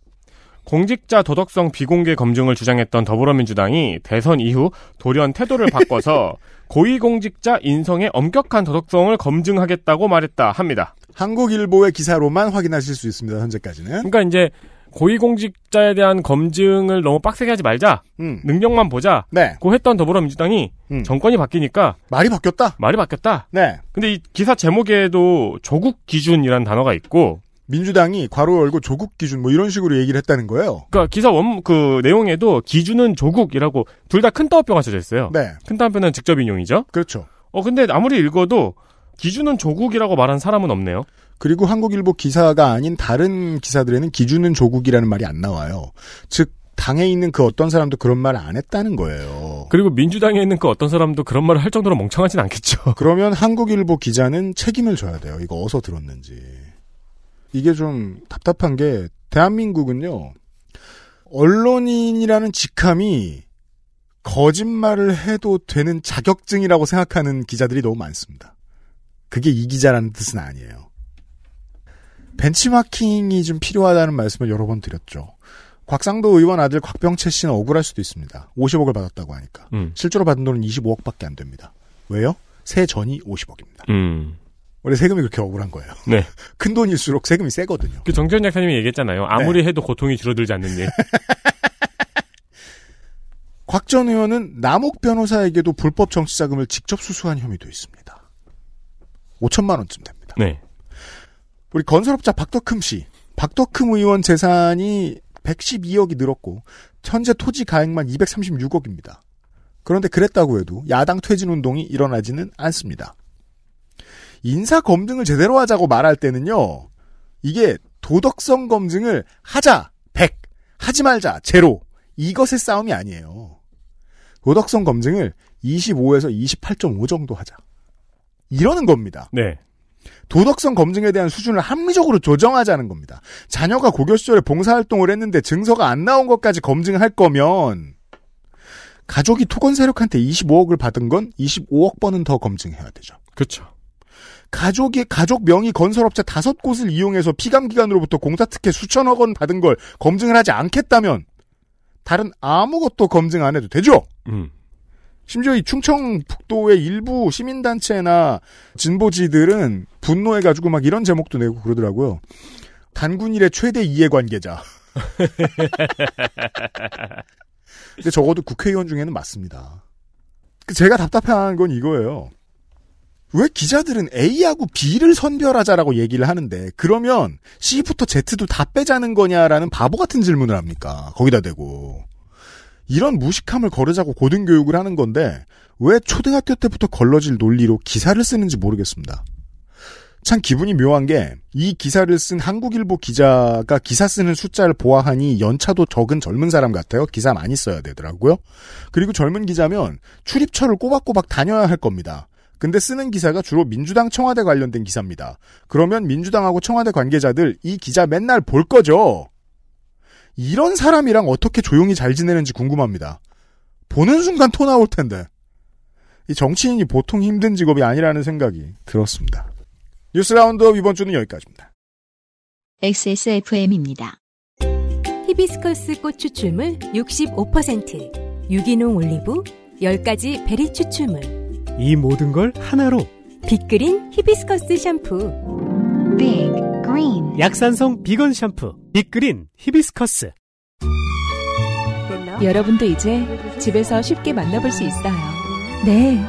공직자 도덕성 비공개 검증을 주장했던 더불어민주당이 대선 이후 돌연 태도를 바꿔서 고위공직자 인성의 엄격한 도덕성을 검증하겠다고 말했다 합니다. 한국일보의 기사로만 확인하실 수 있습니다. 현재까지는. 그러니까 이제 고위공직자에 대한 검증을 너무 빡세게 하지 말자. 음. 능력만 보자. 네. 고 했던 더불어민주당이 음. 정권이 바뀌니까 말이 바뀌었다. 말이 바뀌었다. 네. 근데 이 기사 제목에도 조국 기준이라는 단어가 있고 민주당이 괄호 열고 조국 기준 뭐 이런 식으로 얘기를 했다는 거예요. 그러니까 기사 원 그 내용에도 기준은 조국이라고 둘 다 큰 따옴표가 써져 있어요. 네. 큰 따옴표는 직접 인용이죠. 그렇죠. 어 근데 아무리 읽어도 기준은 조국이라고 말한 사람은 없네요. 그리고 한국일보 기사가 아닌 다른 기사들에는 기준은 조국이라는 말이 안 나와요. 즉 당에 있는 그 어떤 사람도 그런 말안 했다는 거예요. 그리고 민주당에 있는 그 어떤 사람도 그런 말을 할 정도로 멍청하진 않겠죠. 그러면 한국일보 기자는 책임을 져야 돼요. 이거 어디서 들었는지. 이게 좀 답답한 게 대한민국은요. 언론인이라는 직함이 거짓말을 해도 되는 자격증이라고 생각하는 기자들이 너무 많습니다. 그게 이 기자라는 뜻은 아니에요. 벤치마킹이 좀 필요하다는 말씀을 여러 번 드렸죠. 곽상도 의원 아들 곽병채 씨는 억울할 수도 있습니다. 50억을 받았다고 하니까. 음. 실제로 받은 돈은 25억밖에 안 됩니다. 왜요? 세 전이 50억입니다. 음. 원래 세금이 그렇게 억울한 거예요. 네. 큰 돈일수록 세금이 세거든요. 그 정지현 작가님이 얘기했잖아요. 아무리 해도 고통이 줄어들지 않는 일. 곽 전 의원은 남욱 변호사에게도 불법 정치자금을 직접 수수한 혐의도 있습니다. 5천만 원쯤 됩니다. 네. 우리 건설업자 박덕흠 씨, 박덕흠 의원 재산이 112억이 늘었고 현재 토지 가액만 236억입니다. 그런데 그랬다고 해도 야당 퇴진 운동이 일어나지는 않습니다. 인사 검증을 제대로 하자고 말할 때는요. 이게 도덕성 검증을 하자 100, 하지 말자 제로 이것의 싸움이 아니에요. 도덕성 검증을 25에서 28.5 정도 하자. 이러는 겁니다. 네. 도덕성 검증에 대한 수준을 합리적으로 조정하자는 겁니다. 자녀가 고교 시절에 봉사활동을 했는데 증서가 안 나온 것까지 검증할 거면 가족이 토건 세력한테 25억을 받은 건 25억 번은 더 검증해야 되죠. 그렇죠. 가족이 가족 명의 건설업체 다섯 곳을 이용해서 피감기관으로부터 공사 특혜 수천억 원 받은 걸 검증을 하지 않겠다면 다른 아무것도 검증 안 해도 되죠. 음. 심지어 이 충청북도의 일부 시민단체나 진보지들은 분노해가지고 막 이런 제목도 내고 그러더라고요. 단군일의 최대 이해관계자. 근데 적어도 국회의원 중에는 맞습니다. 그 제가 답답한 건 이거예요. 왜 기자들은 A하고 B를 선별하자라고 얘기를 하는데 그러면 C부터 Z도 다 빼자는 거냐라는 바보 같은 질문을 합니까? 거기다 대고. 이런 무식함을 거르자고 고등교육을 하는 건데 왜 초등학교 때부터 걸러질 논리로 기사를 쓰는지 모르겠습니다. 참 기분이 묘한 게 이 기사를 쓴 한국일보 기자가 기사 쓰는 숫자를 보아하니 연차도 적은 젊은 사람 같아요. 기사 많이 써야 되더라고요. 그리고 젊은 기자면 출입처를 꼬박꼬박 다녀야 할 겁니다. 근데 쓰는 기사가 주로 민주당 청와대 관련된 기사입니다. 그러면 민주당하고 청와대 관계자들 이 기자 맨날 볼 거죠. 이런 사람이랑 어떻게 조용히 잘 지내는지 궁금합니다. 보는 순간 토 나올 텐데. 이 정치인이 보통 힘든 직업이 아니라는 생각이 들었습니다. 뉴스 라운드업 이번 주는 여기까지입니다. XSFM입니다. 히비스커스 꽃 추출물 65%, 유기농 올리브, 10가지 베리 추출물, 이 모든 걸 하나로 빅그린 히비스커스 샴푸. Big Green. 약산성 비건 샴푸 빅그린 히비스커스 여러분도 이제 집에서 쉽게 만나볼 수 있어요. 네,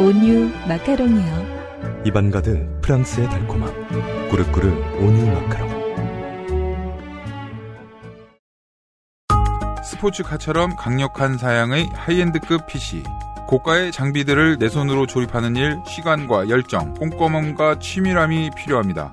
온유 마카롱이요. 입안 가득 프랑스의 달콤함. 꾸루꾸루 온유 마카롱. 스포츠카처럼 강력한 사양의 high-end급 PC. 고가의 장비들을 내 손으로 조립하는 일, 시간과 열정, 꼼꼼함과 치밀함이 필요합니다.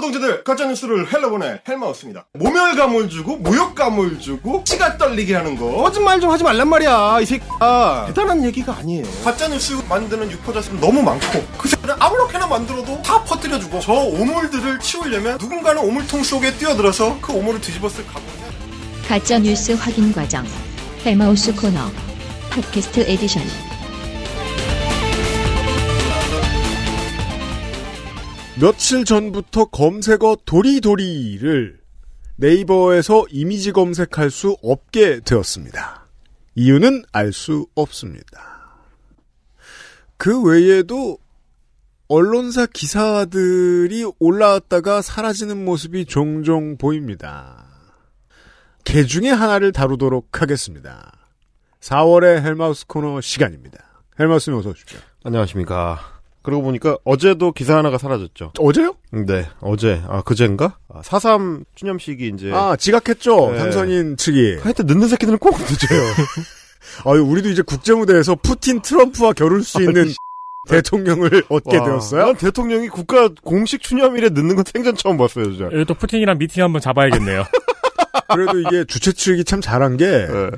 동지들 가짜뉴스를 헬로보내 헬마우스입니다 모멸감을 주고 모욕감을 주고 치가 떨리게 하는 거 거짓말 좀 하지 말란 말이야 이 새끼야 대단한 얘기가 아니에요 가짜뉴스 만드는 유포자수는 너무 많고 그 새끼를 아무렇게나 만들어도 다 퍼뜨려주고 저 오물들을 치우려면 누군가는 오물통 속에 뛰어들어서 그 오물을 뒤집었을 각오 가짜 뉴스 확인 과정. 헬마우스 코너. 팟캐스트 에디션. 며칠 전부터 검색어 도리도리를 네이버에서 이미지 검색할 수 없게 되었습니다. 이유는 알 수 없습니다. 그 외에도 언론사 기사들이 올라왔다가 사라지는 모습이 종종 보입니다. 개 중에 하나를 다루도록 하겠습니다. 4월의 헬마우스 코너 시간입니다. 헬마우스님 어서 오십시오. 안녕하십니까. 그러고 보니까 어제도 기사 하나가 사라졌죠. 어제요? 네, 어제. 아, 그젠가? 아, 4.3 추념식이 이제. 아, 지각했죠? 네. 당선인 측이. 하여튼 늦는 새끼들은 꼭 늦어요. 아유, 우리도 이제 국제무대에서 푸틴 트럼프와 겨룰 수 있는 대통령을 얻게 와, 되었어요? 난 대통령이 국가 공식 추념일에 늦는 건 생전 처음 봤어요, 진짜. 여기 또 푸틴이랑 미팅 한번 잡아야겠네요. 그래도 이게 주최 측이 참 잘한 게 네.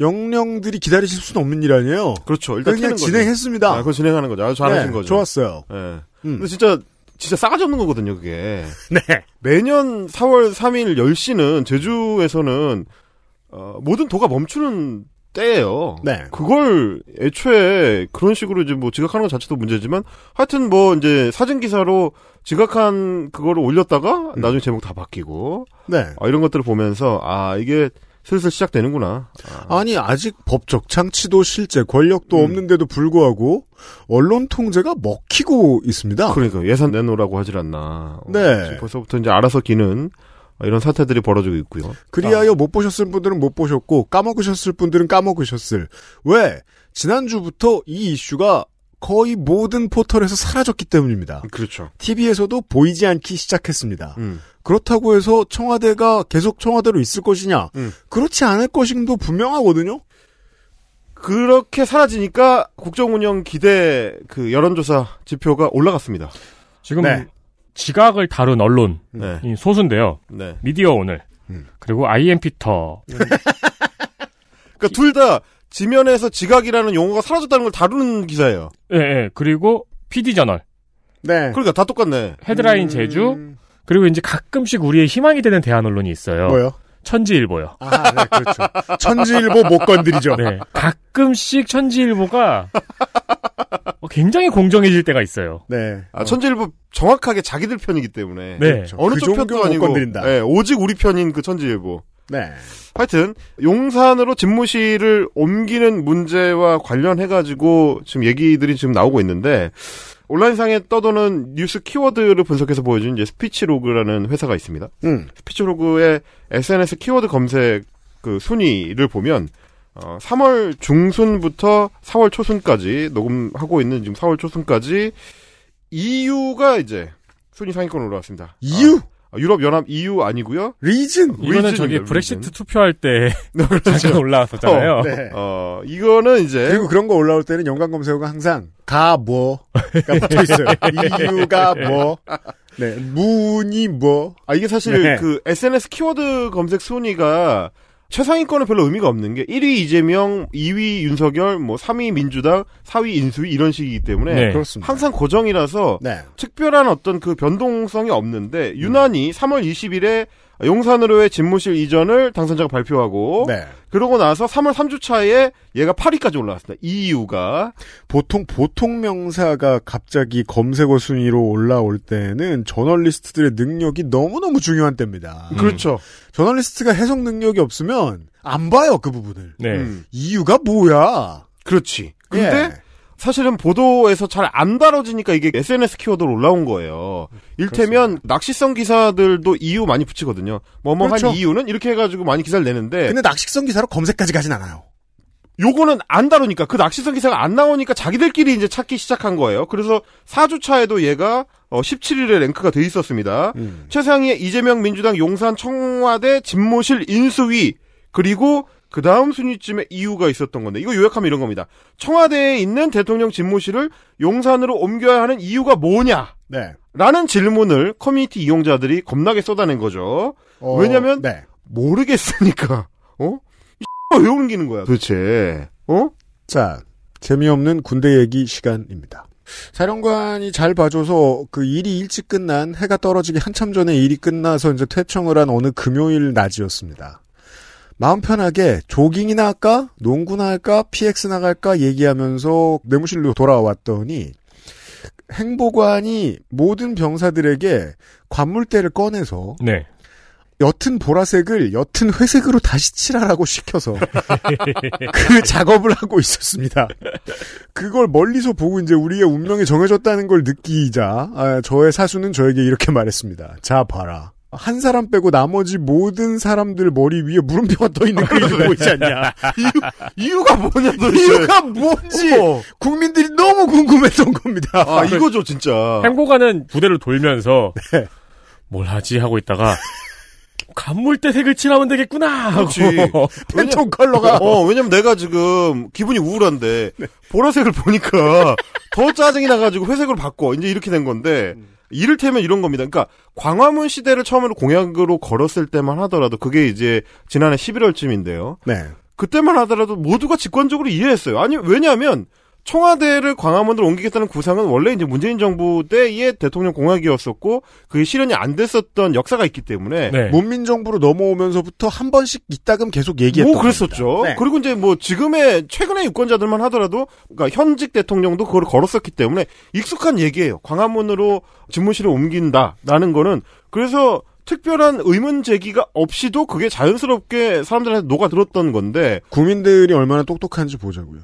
영령들이 기다리실 수는 없는 일 아니에요. 그렇죠. 일단 그냥. 진행했습니다. 아, 그거 진행하는 거죠. 아주 잘하신 네, 거죠. 좋았어요. 예. 음. 근데 진짜 진짜 싸가지 없는 거거든요, 그게. 네. 매년 4월 3일 10시는 제주에서는 어, 모든 도가 멈추는 때예요. 네. 그걸 애초에 그런 식으로 이제 뭐 지각하는 것 자체도 문제지만 하여튼 뭐 이제 사진 기사로 지각한 그거를 올렸다가 나중에 제목 다 바뀌고 네. 아, 이런 것들을 보면서 아 이게 슬슬 시작되는구나. 아 니 아직 법적 장치도 실제 권력도 없는데도 불구하고 언론 통제가 먹히고 있습니다. 그러니까 예산 내놓으라고 하질 않나. 어, 네. 지금 벌써부터 이제 알아서 기는 이런 사태들이 벌어지고 있고요. 그리하여 못 보셨을 분들은 못 보셨고 까먹으셨을 분들은 까먹으셨을. 왜? 지난주부터 이 이슈가 거의 모든 포털에서 사라졌기 때문입니다. 그렇죠. TV에서도 보이지 않기 시작했습니다. 음. 그렇다고 해서 청와대가 계속 청와대로 있을 것이냐? 음. 그렇지 않을 것임도 분명하거든요. 그렇게 사라지니까 국정 운영 기대 그 여론조사 지표가 올라갔습니다. 지금 네. 지각을 다룬 언론 네. 이 소수인데요. 네. 미디어 오늘 음. 그리고 IM피터 그러니까 둘 다 지면에서 지각이라는 용어가 사라졌다는 걸 다루는 기사예요. 예, 예. 그리고 PD 저널 네. 그러니까 다 똑같네. 헤드라인 제주 그리고 이제 가끔씩 우리의 희망이 되는 대한 언론이 있어요. 뭐요? 천지일보요. 아, 네, 그렇죠. 천지일보 못 건드리죠. 네. 가끔씩 천지일보가 어, 굉장히 공정해질 때가 있어요. 네. 아, 천지일보 정확하게 자기들 편이기 때문에 네. 그렇죠. 어느 그 쪽 편도 못 아니고 건드린다. 네, 오직 우리 편인 그 천지일보. 네. 하여튼 용산으로 집무실을 옮기는 문제와 관련해 가지고 지금 얘기들이 지금 나오고 있는데 온라인상에 떠도는 뉴스 키워드를 분석해서 보여준 이제 스피치로그라는 회사가 있습니다. 음. 스피치로그의 SNS 키워드 검색 그 순위를 보면 어, 3월 중순부터 4월 초순까지 녹음하고 있는 지금 4월 초순까지 이유가 이제 순위 상위권으로 올라왔습니다. EU? 아, 유럽 연합 EU 아니고요. reason. 이거는 저기 reason. 브렉시트 투표할 때 잠깐 올라왔었잖아요. 어, 네. 어, 이거는 이제 그리고 그런 거 올라올 때는 연관 검색어가 항상 가 뭐가 붙어 있어요. 이유가 뭐. 네. 문이 뭐. 아 이게 사실 네. 그 SNS 키워드 검색 순위가 최상위권은 별로 의미가 없는 게 1위 이재명, 2위 윤석열, 뭐 3위 민주당, 4위 인수위 이런 식이기 때문에 네. 그렇습니다. 항상 고정이라서 네. 특별한 어떤 그 변동성이 없는데 유난히 3월 20일에 용산으로의 집무실 이전을 당선자가 발표하고 네. 그러고 나서 3월 3주 차에 얘가 8위까지 올라왔습니다. 이 이유가 보통 보통 명사가 갑자기 검색어 순위로 올라올 때는 저널리스트들의 능력이 너무너무 중요한 때입니다. 그렇죠. 저널리스트가 해석 능력이 없으면 안 봐요, 그 부분을. 네. 음, 이유가 뭐야? 그렇지. 근데 예. 사실은 보도에서 잘 안 다뤄지니까 이게 SNS 키워드로 올라온 거예요. 일테면 낚시성 기사들도 이유 많이 붙이거든요. 뭐뭐 그렇죠. 한 이유는 이렇게 해가지고 많이 기사를 내는데 근데 낚시성 기사로 검색까지 가진 않아요. 요거는 안 다루니까 그 낚시성 기사가 안 나오니까 자기들끼리 이제 찾기 시작한 거예요. 그래서 4주차에도 얘가 어, 17일에 랭크가 돼 있었습니다. 음. 최상위에 이재명 민주당 용산 청와대 집무실 인수위 그리고 그 다음 순위쯤에 이유가 있었던 건데 이거 요약하면 이런 겁니다. 청와대에 있는 대통령 집무실을 용산으로 옮겨야 하는 이유가 뭐냐? 네. 라는 질문을 커뮤니티 이용자들이 겁나게 쏟아낸 거죠. 어, 왜냐면 네. 모르겠으니까. 어? 이왜 옮기는 거야 도대체? 어? 자, 재미없는 군대 얘기 시간입니다. 사령관이 잘 봐줘서 그 일이 일찍 끝난 해가 떨어지기 한참 전에 일이 끝나서 이제 퇴청을 한 어느 금요일 낮이었습니다. 마음 편하게 조깅이나 할까? 농구나 할까? PX나 갈까? 얘기하면서 내무실로 돌아왔더니 행보관이 모든 병사들에게 관물대를 꺼내서 네. 옅은 보라색을 옅은 회색으로 다시 칠하라고 시켜서 그 작업을 하고 있었습니다. 그걸 멀리서 보고 이제 우리의 운명이 정해졌다는 걸 느끼자 아, 저의 사수는 저에게 이렇게 말했습니다. 자 봐라. 한 사람 빼고 나머지 모든 사람들 머리 위에 물음표가 떠 있는 그림이 보이지 않냐? 이유, 가 뭐냐 도대체? 이유가 뭔지 어머. 국민들이 너무 궁금했던 겁니다. 아 이거죠 진짜. 행보가는 부대를 돌면서 네. 뭘 하지 하고 있다가 간물대 색을 칠하면 되겠구나 하고 그렇지. 팬톤 컬러가 어, 왜냐면 내가 지금 기분이 우울한데 보라색을 보니까 더 짜증이 나가지고 회색으로 바꿔. 이제 이렇게 된 건데 이를테면 이런 겁니다. 그러니까 광화문 시대를 처음으로 공약으로 걸었을 때만 하더라도 그게 이제 지난해 11월쯤인데요. 네. 그때만 하더라도 모두가 직관적으로 이해했어요. 아니 왜냐하면 청와대를 광화문으로 옮기겠다는 구상은 원래 이제 문재인 정부 때의 대통령 공약이었었고 그게 실현이 안 됐었던 역사가 있기 때문에 네. 문민 정부로 넘어오면서부터 한 번씩 이따금 계속 얘기했던 뭐 그랬었죠. 네. 그리고 이제 뭐 지금의 최근의 유권자들만 하더라도 그러니까 현직 대통령도 그걸 걸었었기 때문에 익숙한 얘기예요. 광화문으로 집무실을 옮긴다라는 거는 그래서 특별한 의문 제기가 없이도 그게 자연스럽게 사람들한테 녹아들었던 건데 국민들이 얼마나 똑똑한지 보자고요.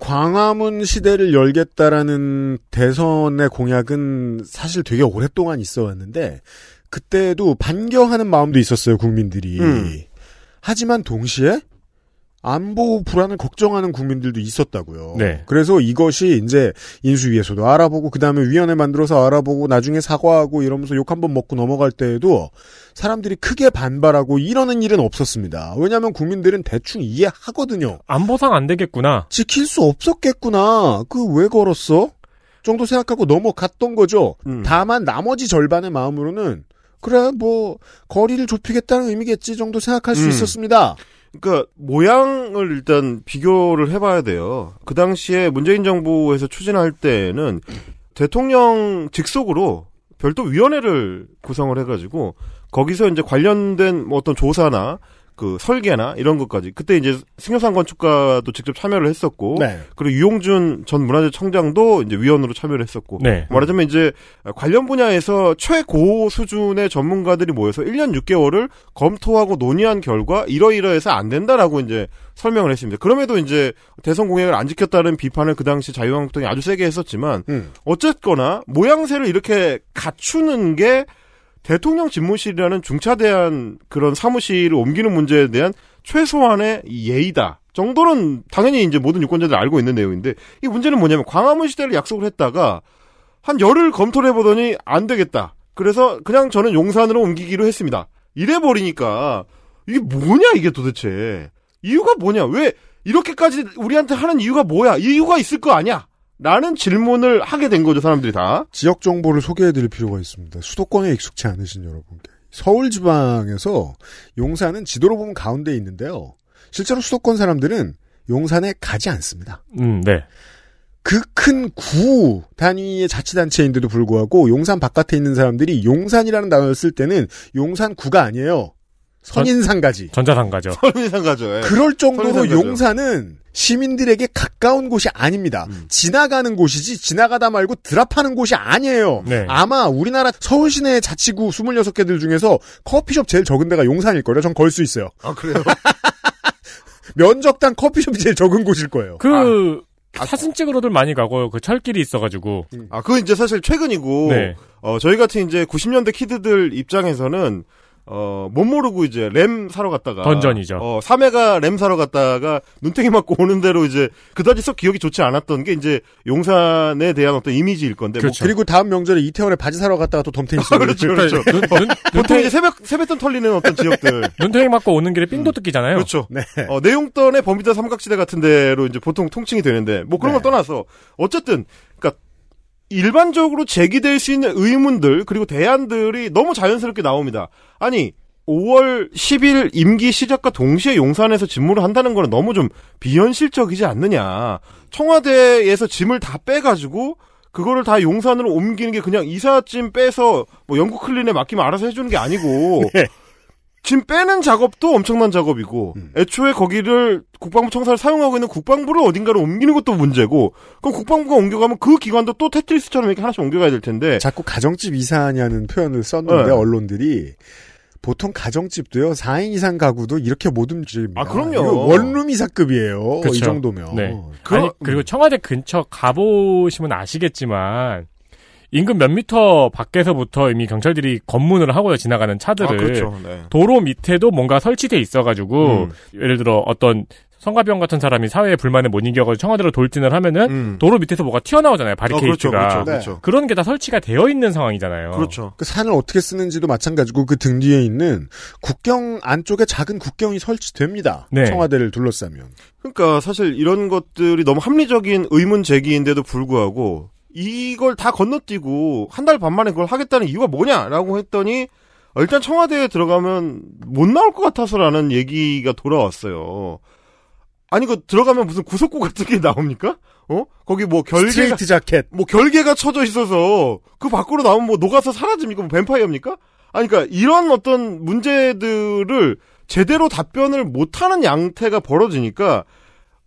광화문 시대를 열겠다라는 대선의 공약은 사실 되게 오랫동안 있어 왔는데 그때도 반겨하는 마음도 있었어요 국민들이. 음. 하지만 동시에 안보 불안을 걱정하는 국민들도 있었다고요. 네. 그래서 이것이 이제 인수위에서도 알아보고 그 다음에 위원회 만들어서 알아보고 나중에 사과하고 이러면서 욕 한번 먹고 넘어갈 때에도 사람들이 크게 반발하고 이러는 일은 없었습니다. 왜냐하면 국민들은 대충 이해하거든요. 안보상 안 되겠구나. 지킬 수 없었겠구나. 그 왜 걸었어? 정도 생각하고 넘어갔던 거죠. 음. 다만 나머지 절반의 마음으로는 그래 뭐 거리를 좁히겠다는 의미겠지 정도 생각할 수 음. 있었습니다. 그러니까 모양을 일단 비교를 해봐야 돼요. 그 당시에 문재인 정부에서 추진할 때는 대통령 직속으로 별도 위원회를 구성을 해가지고 거기서 이제 관련된 뭐 어떤 조사나 그 설계나 이런 것까지 그때 이제 승효상 건축가도 직접 참여를 했었고 네. 그리고 유용준 전 문화재 청장도 이제 위원으로 참여를 했었고 네. 말하자면 이제 관련 분야에서 최고 수준의 전문가들이 모여서 1년 6개월을 검토하고 논의한 결과 이러이러해서 안 된다라고 이제 설명을 했습니다. 그럼에도 이제 대선 공약을 안 지켰다는 비판을 그 당시 자유한국당이 아주 세게 했었지만 음. 어쨌거나 모양새를 이렇게 갖추는 게 대통령 집무실이라는 중차대한 그런 사무실을 옮기는 문제에 대한 최소한의 이 예의다. 정도는 당연히 이제 모든 유권자들이 알고 있는 내용인데 이 문제는 뭐냐면 광화문 시대를 약속을 했다가 한 열흘 검토를 해보더니 안 되겠다. 그래서 그냥 저는 용산으로 옮기기로 했습니다. 이래 버리니까 이게 뭐냐 이게 도대체 이유가 뭐냐 왜 이렇게까지 우리한테 하는 이유가 뭐야 이유가 있을 거 아니야 라는 질문을 하게 된 거죠 사람들이 다 지역 정보를 소개해 드릴 필요가 있습니다. 수도권에 익숙치 않으신 여러분께. 서울 지방에서 용산은 지도로 보면 가운데에 있는데요. 실제로 수도권 사람들은 용산에 가지 않습니다. 음, 네. 그 큰 구 단위의 자치단체인데도 불구하고 용산 바깥에 있는 사람들이 용산이라는 단어를 쓸 때는 용산구가 아니에요. 선인상가지. 전자상가죠. 선인상가죠. 예. 그럴 정도로 선인상가죠. 용산은 시민들에게 가까운 곳이 아닙니다. 지나가는 곳이지 지나가다 말고 드랍하는 곳이 아니에요. 네. 아마 우리나라 서울 시내 자치구 26개들 중에서 커피숍 제일 적은 데가 용산일 거예요. 전 걸 수 있어요. 아 그래요? 면적당 커피숍이 제일 적은 곳일 거예요. 그 사진 찍으러들 많이 가고요. 그 철길이 있어가지고. 아, 그건 이제 사실 최근이고, 네. 어, 저희 같은 이제 90년대 키드들 입장에서는, 어, 못 모르고 이제 램 사러 갔다가. 던전이죠. 어, 3회가 램 사러 갔다가 눈탱이 맞고 오는 대로 이제 그다지 썩 기억이 좋지 않았던 게 이제 용산에 대한 어떤 이미지일 건데. 뭐 그리고 다음 명절에 이태원에 바지 사러 갔다가 또 덤탱이 쓰고 그렇죠, 그렇죠. 눈, 눈, 보통 이제 새벽, 세뱃돈 털리는 어떤 지역들. 눈탱이 맞고 오는 길에 삥도 뜯기잖아요. 그렇죠. 네. 어, 내용돈의 범위다 삼각지대 같은 데로 이제 보통 통칭이 되는데, 뭐 그런 네. 걸 떠나서, 어쨌든, 일반적으로 제기될 수 있는 의문들, 그리고 대안들이 너무 자연스럽게 나옵니다. 아니, 5월 10일 임기 시작과 동시에 용산에서 집무를 한다는 거는 너무 좀 비현실적이지 않느냐. 청와대에서 짐을 다 빼가지고, 그거를 다 용산으로 옮기는 게 그냥 이삿짐 빼서 뭐 영국 클린에 맡기면 알아서 해주는 게 아니고, 짐 빼는 작업도 엄청난 작업이고 애초에 거기를 국방부 청사를 사용하고 있는 국방부를 어딘가로 옮기는 것도 문제고 그럼 국방부가 옮겨가면 그 기관도 또 테트리스처럼 이렇게 하나씩 옮겨가야 될 텐데 자꾸 가정집 이사하냐는 표현을 썼는데 네. 언론들이 보통 가정집도요 4인 이상 가구도 이렇게 못 움직입니다. 아, 그럼요. 원룸 이사급이에요. 그쵸. 이 정도면. 네. 그럼- 아니, 그리고 청와대 근처 가보시면 아시겠지만, 인근 몇 미터 밖에서부터 이미 경찰들이 검문을 하고요, 지나가는 차들을. 아, 그렇죠. 네. 도로 밑에도 뭔가 설치돼 있어가지고, 음. 예를 들어 어떤 성가병 같은 사람이 사회의 불만에 못 이겨가지고 청와대로 돌진을 하면은, 음. 도로 밑에서 뭐가 튀어나오잖아요, 바리케이트가. 어, 그렇죠, 그렇죠, 네. 그렇죠. 그런 게 다 설치가 되어 있는 상황이잖아요. 그렇죠. 그 산을 어떻게 쓰는지도 마찬가지고 그 등 뒤에 있는 국경 안쪽에 작은 국경이 설치됩니다. 네. 청와대를 둘러싸면. 그러니까 사실 이런 것들이 너무 합리적인 의문 제기인데도 불구하고 이걸 다 건너뛰고 한 달 반 만에 그걸 하겠다는 이유가 뭐냐라고 했더니 어, 일단 청와대에 들어가면 못 나올 것 같아서라는 얘기가 돌아왔어요. 아니 그 들어가면 무슨 구석구 같은 게 나옵니까? 어? 거기 뭐 결계가 스트레이트 자켓. 뭐 결계가 쳐져 있어서 그 밖으로 나오면 뭐 녹아서 사라집니까? 뭐 뱀파이어입니까? 아니 그러니까 이런 어떤 문제들을 제대로 답변을 못하는 양태가 벌어지니까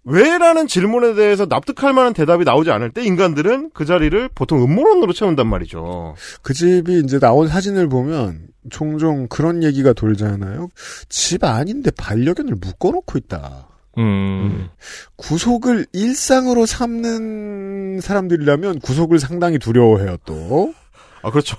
왜라는 질문에 대해서 납득할 만한 대답이 나오지 않을 때 인간들은 그 자리를 보통 음모론으로 채운단 말이죠. 그 집이 이제 나온 사진을 보면 종종 그런 얘기가 돌잖아요. 집 아닌데 반려견을 묶어놓고 있다. 음. 구속을 일상으로 삼는 사람들이라면 구속을 상당히 두려워해요 또. 아 그렇죠.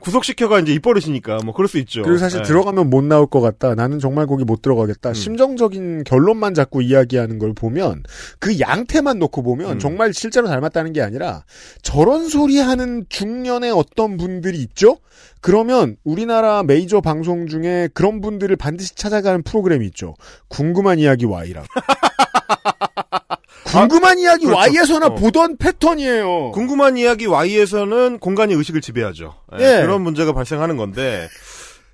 구속시켜가 이제 입버릇이니까 뭐 그럴 수 있죠. 그리고 사실 네. 들어가면 못 나올 것 같다. 나는 정말 거기 못 음. 들어가겠다. 심정적인 결론만 자꾸 이야기하는 걸 보면 그 양태만 놓고 보면 음. 정말 실제로 닮았다는 게 아니라 저런 소리 하는 중년의 어떤 분들이 있죠? 그러면 우리나라 메이저 방송 중에 그런 분들을 반드시 찾아가는 프로그램이 있죠. 궁금한 이야기 Y라고. 궁금한 이야기 그렇죠. Y에서나 어. 보던 패턴이에요. 궁금한 이야기 Y에서는 공간이 의식을 지배하죠. 예, 예. 그런 문제가 발생하는 건데,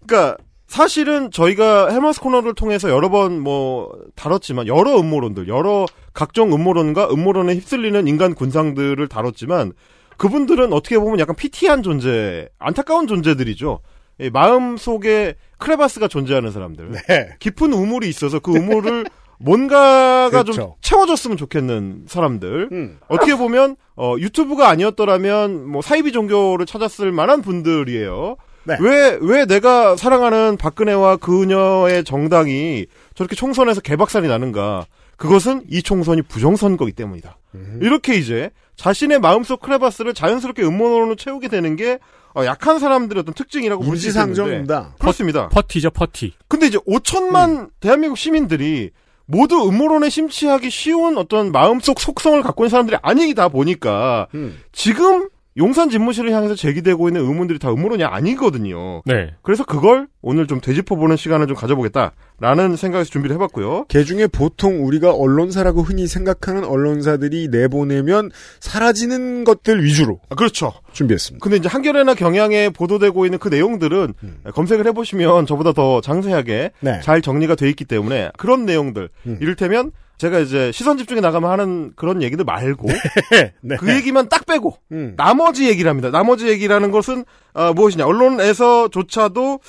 그러니까 사실은 저희가 헬마우스 코너를 통해서 여러 번 뭐 다뤘지만 여러 음모론들, 여러 각종 음모론과 음모론에 휩쓸리는 인간 군상들을 다뤘지만 그분들은 어떻게 보면 약간 피티한 존재, 안타까운 존재들이죠. 이 마음 속에 크레바스가 존재하는 사람들. 네. 깊은 우물이 있어서 그 우물을 뭔가가 좀 그렇죠. 채워줬으면 좋겠는 사람들. 음. 어떻게 보면 어, 유튜브가 아니었더라면 뭐 사이비 종교를 찾았을 만한 분들이에요. 네. 왜, 왜 내가 사랑하는 박근혜와 그녀의 정당이 저렇게 총선에서 개박살이 나는가. 그것은 이 총선이 부정선거이기 때문이다. 음. 이렇게 이제 자신의 마음속 크레바스를 자연스럽게 음모론으로 채우게 되는 게 어, 약한 사람들의 어떤 특징이라고 볼수 있는데 인지상정입니다. 그렇습니다. 퍼티죠, 퍼티. 근데 이제 5천만 대한민국 시민들이 모두 음모론에 심취하기 쉬운 어떤 마음속 속성을 갖고 있는 사람들이 아니다 보니까 음. 지금 용산 집무실을 향해서 제기되고 있는 의문들이 다 음모론이 아니거든요. 네. 그래서 그걸 오늘 좀 되짚어보는 시간을 좀 가져보겠다라는 생각에서 준비를 해봤고요. 개 중에 보통 우리가 언론사라고 흔히 생각하는 언론사들이 내보내면 사라지는 것들 위주로 아, 그렇죠. 준비했습니다. 근데 이제 한겨레나 경향에 보도되고 있는 그 내용들은 검색을 해보시면 저보다 더 장세하게 네. 잘 정리가 돼 있기 때문에 그런 내용들 음. 이를테면 제가 이제 시선 집중에 나가면 하는 그런 얘기들 말고 네. 그 얘기만 딱 빼고 음. 나머지 얘기를 합니다. 나머지 얘기라는 것은 어, 무엇이냐 언론에서조차도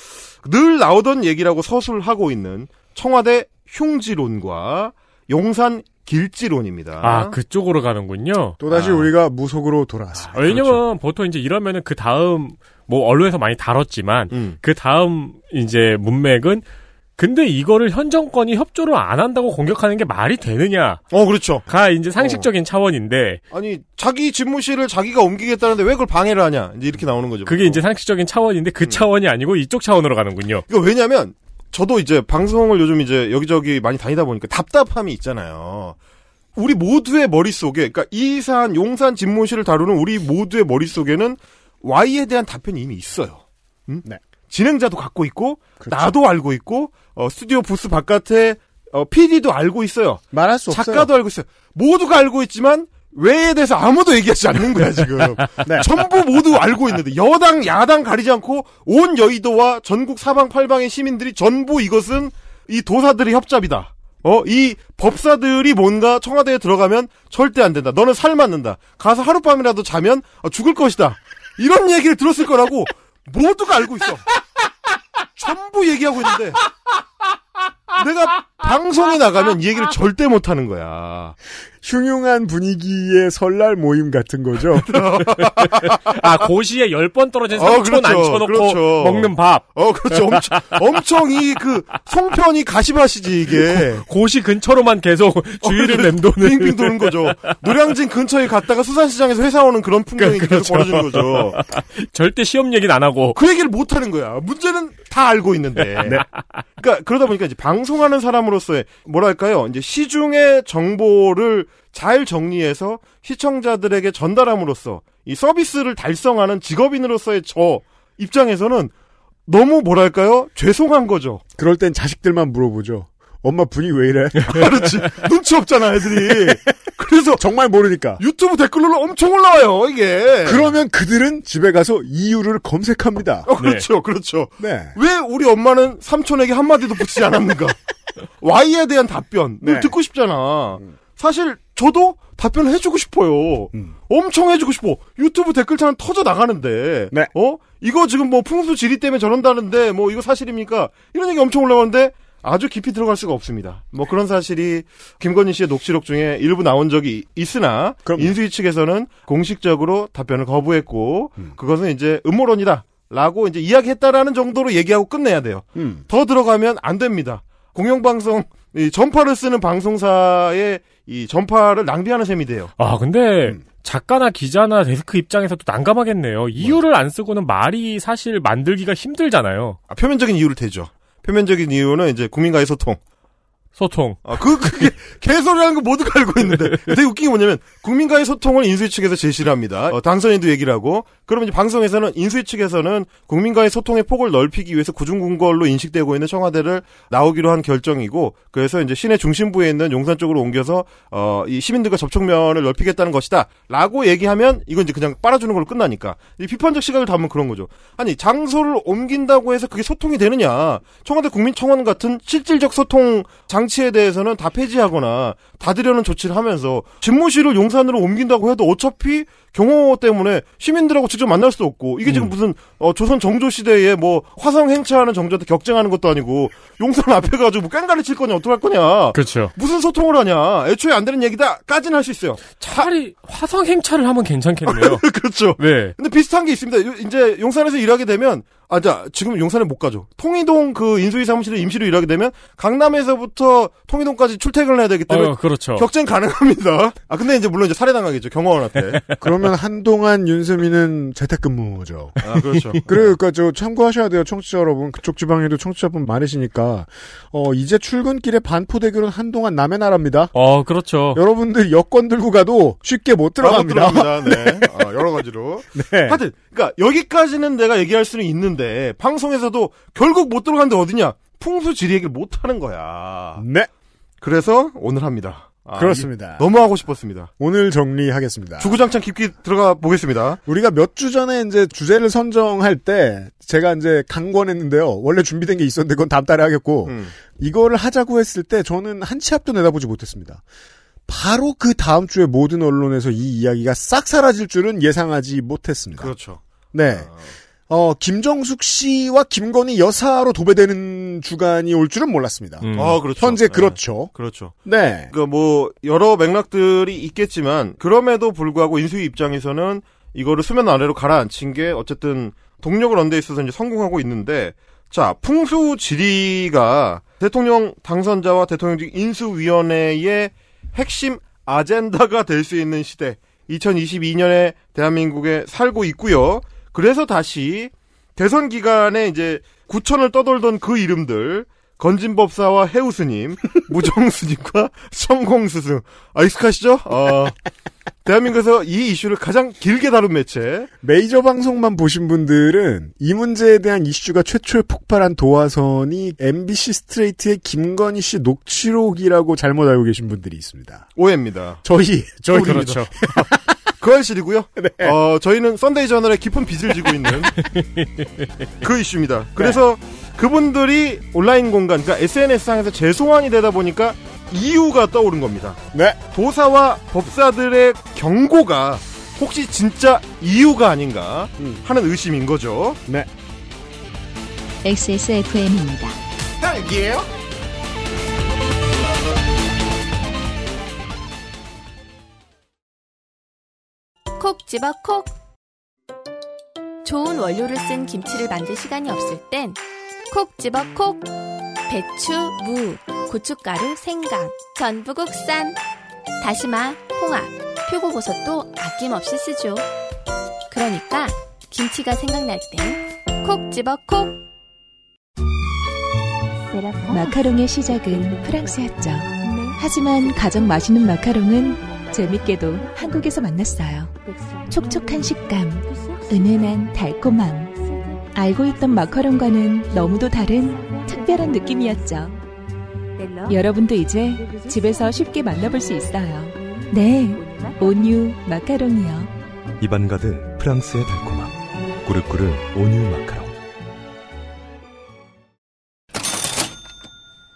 늘 나오던 얘기라고 서술하고 있는 청와대 흉지론과 용산 길지론입니다. 아, 그쪽으로 가는군요. 또 다시 아. 우리가 무속으로 돌아왔습니다. 아, 왜냐면 보통 이제 이러면은 그 다음 뭐 언론에서 많이 다뤘지만 음. 그 다음 이제 문맥은 근데 이거를 현 정권이 협조를 안 한다고 공격하는 게 말이 되느냐가 어 그렇죠. 이제 상식적인 차원인데 아니 자기 집무실을 자기가 옮기겠다는데 왜 그걸 방해를 하냐 이제 이렇게 나오는 거죠. 그게 보통. 이제 상식적인 차원인데 그 차원이 아니고 이쪽 차원으로 가는군요. 이거 왜냐면 저도 이제 방송을 요즘 이제 여기저기 많이 다니다 보니까 답답함이 있잖아요. 우리 모두의 머릿속에 그러니까 이산 용산 집무실을 다루는 우리 모두의 머릿속에는 Y에 대한 답변이 이미 있어요. 음? 네. 진행자도 갖고 있고 그렇죠. 나도 알고 있고 어, 스튜디오 부스 바깥에 어, PD도 알고 있어요. 말할 수 없어요. 작가도 알고 있어요. 모두가 알고 있지만 왜에 대해서 아무도 얘기하지 않는 거야 지금. 네. 전부 모두 알고 있는데 여당 야당 가리지 않고 온 여의도와 전국 사방팔방의 시민들이 전부 이것은 이 도사들의 협잡이다. 어, 이 법사들이 뭔가 청와대에 들어가면 절대 안 된다. 너는 살 맞는다. 가서 하룻밤이라도 자면 어, 죽을 것이다. 이런 얘기를 들었을 거라고 모두가 알고 있어. 전부 얘기하고 있는데 내가 방송에 나가면 이 얘기를 절대 못 하는 거야. 흉흉한 분위기의 설날 모임 같은 거죠. 아 고시에 열 번 떨어진 어, 삼촌 그렇죠. 앉혀놓고 그렇죠. 먹는 밥. 어, 그렇죠. 엄청, 엄청 이 그 송편이 가시밭이지 이게. 고 시 근처로만 계속 주위를 맴도는. 빙빙 도는 거죠. 노량진 근처에 갔다가 수산시장에서 회사 오는 그런 풍경이 계속 그렇죠. 벌어지는 거죠. 절대 시험 얘기는 안 하고. 그 얘기를 못 하는 거야. 문제는 다 알고 있는데. 그러니까 그러다 보니까 이제 방송하는 사람 으로서의 뭐랄까요? 이제 시중의 정보를 잘 정리해서 시청자들에게 전달함으로써 이 서비스를 달성하는 직업인으로서의 저 입장에서는 너무 뭐랄까요? 죄송한 거죠. 그럴 땐 자식들만 물어보죠. 엄마 분위기 왜 이래? 그렇지. 눈치 없잖아, 애들이. 그래서 정말 모르니까. 유튜브 댓글로 엄청 올라와요, 이게. 그러면 그들은 집에 가서 이유를 검색합니다. 어, 그렇죠, 그렇죠. 네. 왜 우리 엄마는 삼촌에게 한마디도 붙이지 않았는가? Y에 대한 답변을 네. 듣고 싶잖아. 사실 저도 답변을 해주고 싶어요. 음. 엄청 해주고 싶어. 유튜브 댓글창은 터져 나가는데, 네. 어 이거 지금 뭐 풍수 지리 때문에 저런다는데 뭐 이거 사실입니까? 이런 얘기 엄청 올라오는데 아주 깊이 들어갈 수가 없습니다. 뭐 그런 사실이 김건희 씨의 녹취록 중에 일부 나온 적이 있으나 인수위 측에서는 공식적으로 답변을 거부했고 음. 그것은 이제 음모론이다. 라고 이제 이야기했다라는 정도로 얘기하고 끝내야 돼요. 음. 더 들어가면 안 됩니다. 공영방송 이 전파를 쓰는 방송사의 이 전파를 낭비하는 셈이 돼요. 아, 근데 작가나 기자나 데스크 입장에서도 난감하겠네요. 이유를 안 쓰고는 말이 사실 만들기가 힘들잖아요. 아, 표면적인 이유를 대죠. 표면적인 이유는 이제 국민과의 소통. 소통. 아, 그, 그게, 개소리라는 거 모두가 알고 있는데. 되게 웃긴 게 뭐냐면, 국민과의 소통을 인수위 측에서 제시를 합니다. 어, 당선인도 얘기를 하고, 그러면 이제 방송에서는, 인수위 측에서는 국민과의 소통의 폭을 넓히기 위해서 구중궁궐로 인식되고 있는 청와대를 나오기로 한 결정이고, 그래서 이제 시내 중심부에 있는 용산 쪽으로 옮겨서, 어, 이 시민들과 접촉면을 넓히겠다는 것이다. 라고 얘기하면, 이건 이제 그냥 빨아주는 걸로 끝나니까. 이 비판적 시각을 담으면 그런 거죠. 아니, 장소를 옮긴다고 해서 그게 소통이 되느냐. 청와대 국민청원 같은 실질적 소통 장 치에 대해서는 다 폐지하거나 닫으려는 조치를 하면서 집무실을 용산으로 옮긴다고 해도 어차피 경호 때문에 시민들하고 직접 만날 수도 없고 이게 지금 무슨 어, 조선 정조 시대에 뭐 화성 행차하는 정조한테 경쟁하는 것도 아니고 용산 앞에 가지고 뭐 깽가리 칠 거냐 어떡할 거냐 그렇죠. 무슨 소통을 하냐 애초에 안 되는 얘기다까지는 할수 있어요 차라리 화성 행차를 하면 괜찮겠네요. 그렇죠 네. 근데 비슷한 게 있습니다. 요- 이제 용산에서 일하게 되면 아, 자, 지금 용산에 못 가죠. 통이동 그 인수위 사무실에 임시로 일하게 되면 강남에서부터 통이동까지 출퇴근을 해야 되기 때문에 어, 그렇죠. 격쟁 가능합니다. 아, 근데 이제 물론 이제 살해당하겠죠. 경호원한테. 그러면 한동안 윤세민은 재택근무죠. 아, 그렇죠. 그러니까 저 참고하셔야 돼요, 청취자 여러분. 그쪽 지방에도 청취자분 많으시니까 어 이제 출근길에 반포대교는 한동안 남의 나라입니다. 어, 그렇죠. 여러분들 여권 들고 가도 쉽게 못 들어갑니다. 아, 못 들어갑니다. 네. 아, 여러 가지로. 네. 하여튼, 그러니까 여기까지는 내가 얘기할 수는 있는데 방송에서도 결국 못 들어가는데 어디냐? 풍수지리 얘기를 못 하는 거야. 네. 그래서 오늘 합니다. 아, 그렇습니다. 이- 너무 하고 싶었습니다. 오늘 정리하겠습니다. 주구장창 깊게 들어가 보겠습니다. 우리가 몇 주 전에 이제 주제를 선정할 때 제가 이제 강권했는데요. 원래 준비된 게 있었는데 그건 다음 달에 하겠고 음. 이거를 하자고 했을 때 저는 한 치 앞도 내다보지 못했습니다. 바로 그 다음 주에 모든 언론에서 이 이야기가 싹 사라질 줄은 예상하지 못했습니다. 그렇죠. 네. 어, 김정숙 씨와 김건희 여사로 도배되는 주간이 올 줄은 몰랐습니다. 음. 아, 그렇죠. 현재 네. 그렇죠. 그렇죠. 네. 그러니까 뭐 여러 맥락들이 있겠지만 그럼에도 불구하고 인수위 입장에서는 이거를 수면 아래로 가라앉힌 게 어쨌든 동력을 얻는 데 있어서 이제 성공하고 있는데 자 풍수 지리가 대통령 당선자와 대통령 인수위원회의 핵심 아젠다가 될 수 있는 시대 2022년에 대한민국에 살고 있고요. 그래서 다시 대선 기간에 이제 구천을 떠돌던 그 이름들 건진법사와 해우스님, 무정스님과 성공스승. 아, 익숙하시죠? 어, 대한민국에서 이 이슈를 가장 길게 다룬 매체. 메이저 방송만 보신 분들은 이 문제에 대한 이슈가 최초에 폭발한 도화선이 MBC 스트레이트의 김건희 씨 녹취록이라고 잘못 알고 계신 분들이 있습니다. 오해입니다. 저희, 저희 그렇죠. 그 알실이고요. 어, 저희는 썬데이 저널에 깊은 빚을 지고 있는 그 이슈입니다. 그래서 그분들이 온라인 공간, 그러니까 SNS상에서 재소환이 되다 보니까 이유가 떠오른 겁니다. 네. 도사와 법사들의 경고가 혹시 진짜 이유가 아닌가 하는 의심인 거죠. 네. XSFM입니다. 딸기예요? 콕 집어 콕. 좋은 원료를 쓴 김치를 만들 시간이 없을 땐 콕 집어 콕. 배추, 무, 고춧가루, 생강, 전부 국산. 다시마, 홍합, 표고버섯도 아낌없이 쓰죠. 그러니까 김치가 생각날 땐 콕 집어 콕. 마카롱의 시작은 프랑스였죠. 하지만 가장 맛있는 마카롱은 재밌게도 한국에서 만났어요. 촉촉한 식감, 은은한 달콤함. 알고 있던 마카롱과는 너무도 다른 특별한 느낌이었죠. 여러분도 이제 집에서 쉽게 만나볼 수 있어요. 네, 온유 마카롱이요. 입안 가득 프랑스의 달콤함. 꾸르꾸르 온유 마카롱.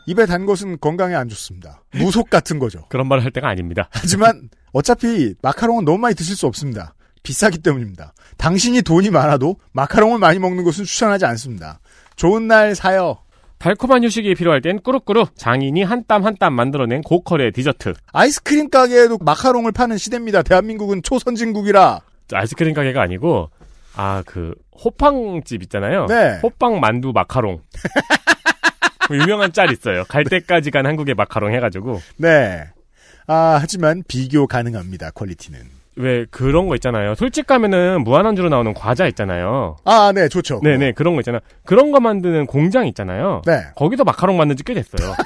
입에 단 것은 건강에 안 좋습니다. 무속 같은 거죠. 그런 말을 할 때가 아닙니다. 하지만 어차피 마카롱은 너무 많이 드실 수 없습니다. 비싸기 때문입니다. 당신이 돈이 많아도 마카롱을 많이 먹는 것은 추천하지 않습니다. 좋은 날 사요. 달콤한 휴식이 필요할 땐 꾸룩꾸룩 장인이 한 땀 한 땀 만들어낸 고퀄의 디저트. 아이스크림 가게에도 마카롱을 파는 시대입니다. 대한민국은 초선진국이라. 아이스크림 가게가 아니고 아 그 호빵집 있잖아요. 네. 호빵 만두 마카롱. 그 유명한 짤 있어요. 갈 때까지 간 한국의 마카롱 해가지고. 네. 아, 하지만 비교 가능합니다. 퀄리티는. 왜 그런 거 있잖아요. 솔직 가면은 무한안주로 나오는 과자 있잖아요. 아, 네, 좋죠. 네 네 그런 거 있잖아요. 그런 거 만드는 공장 있잖아요. 네. 거기서 마카롱 만든 지 꽤 됐어요.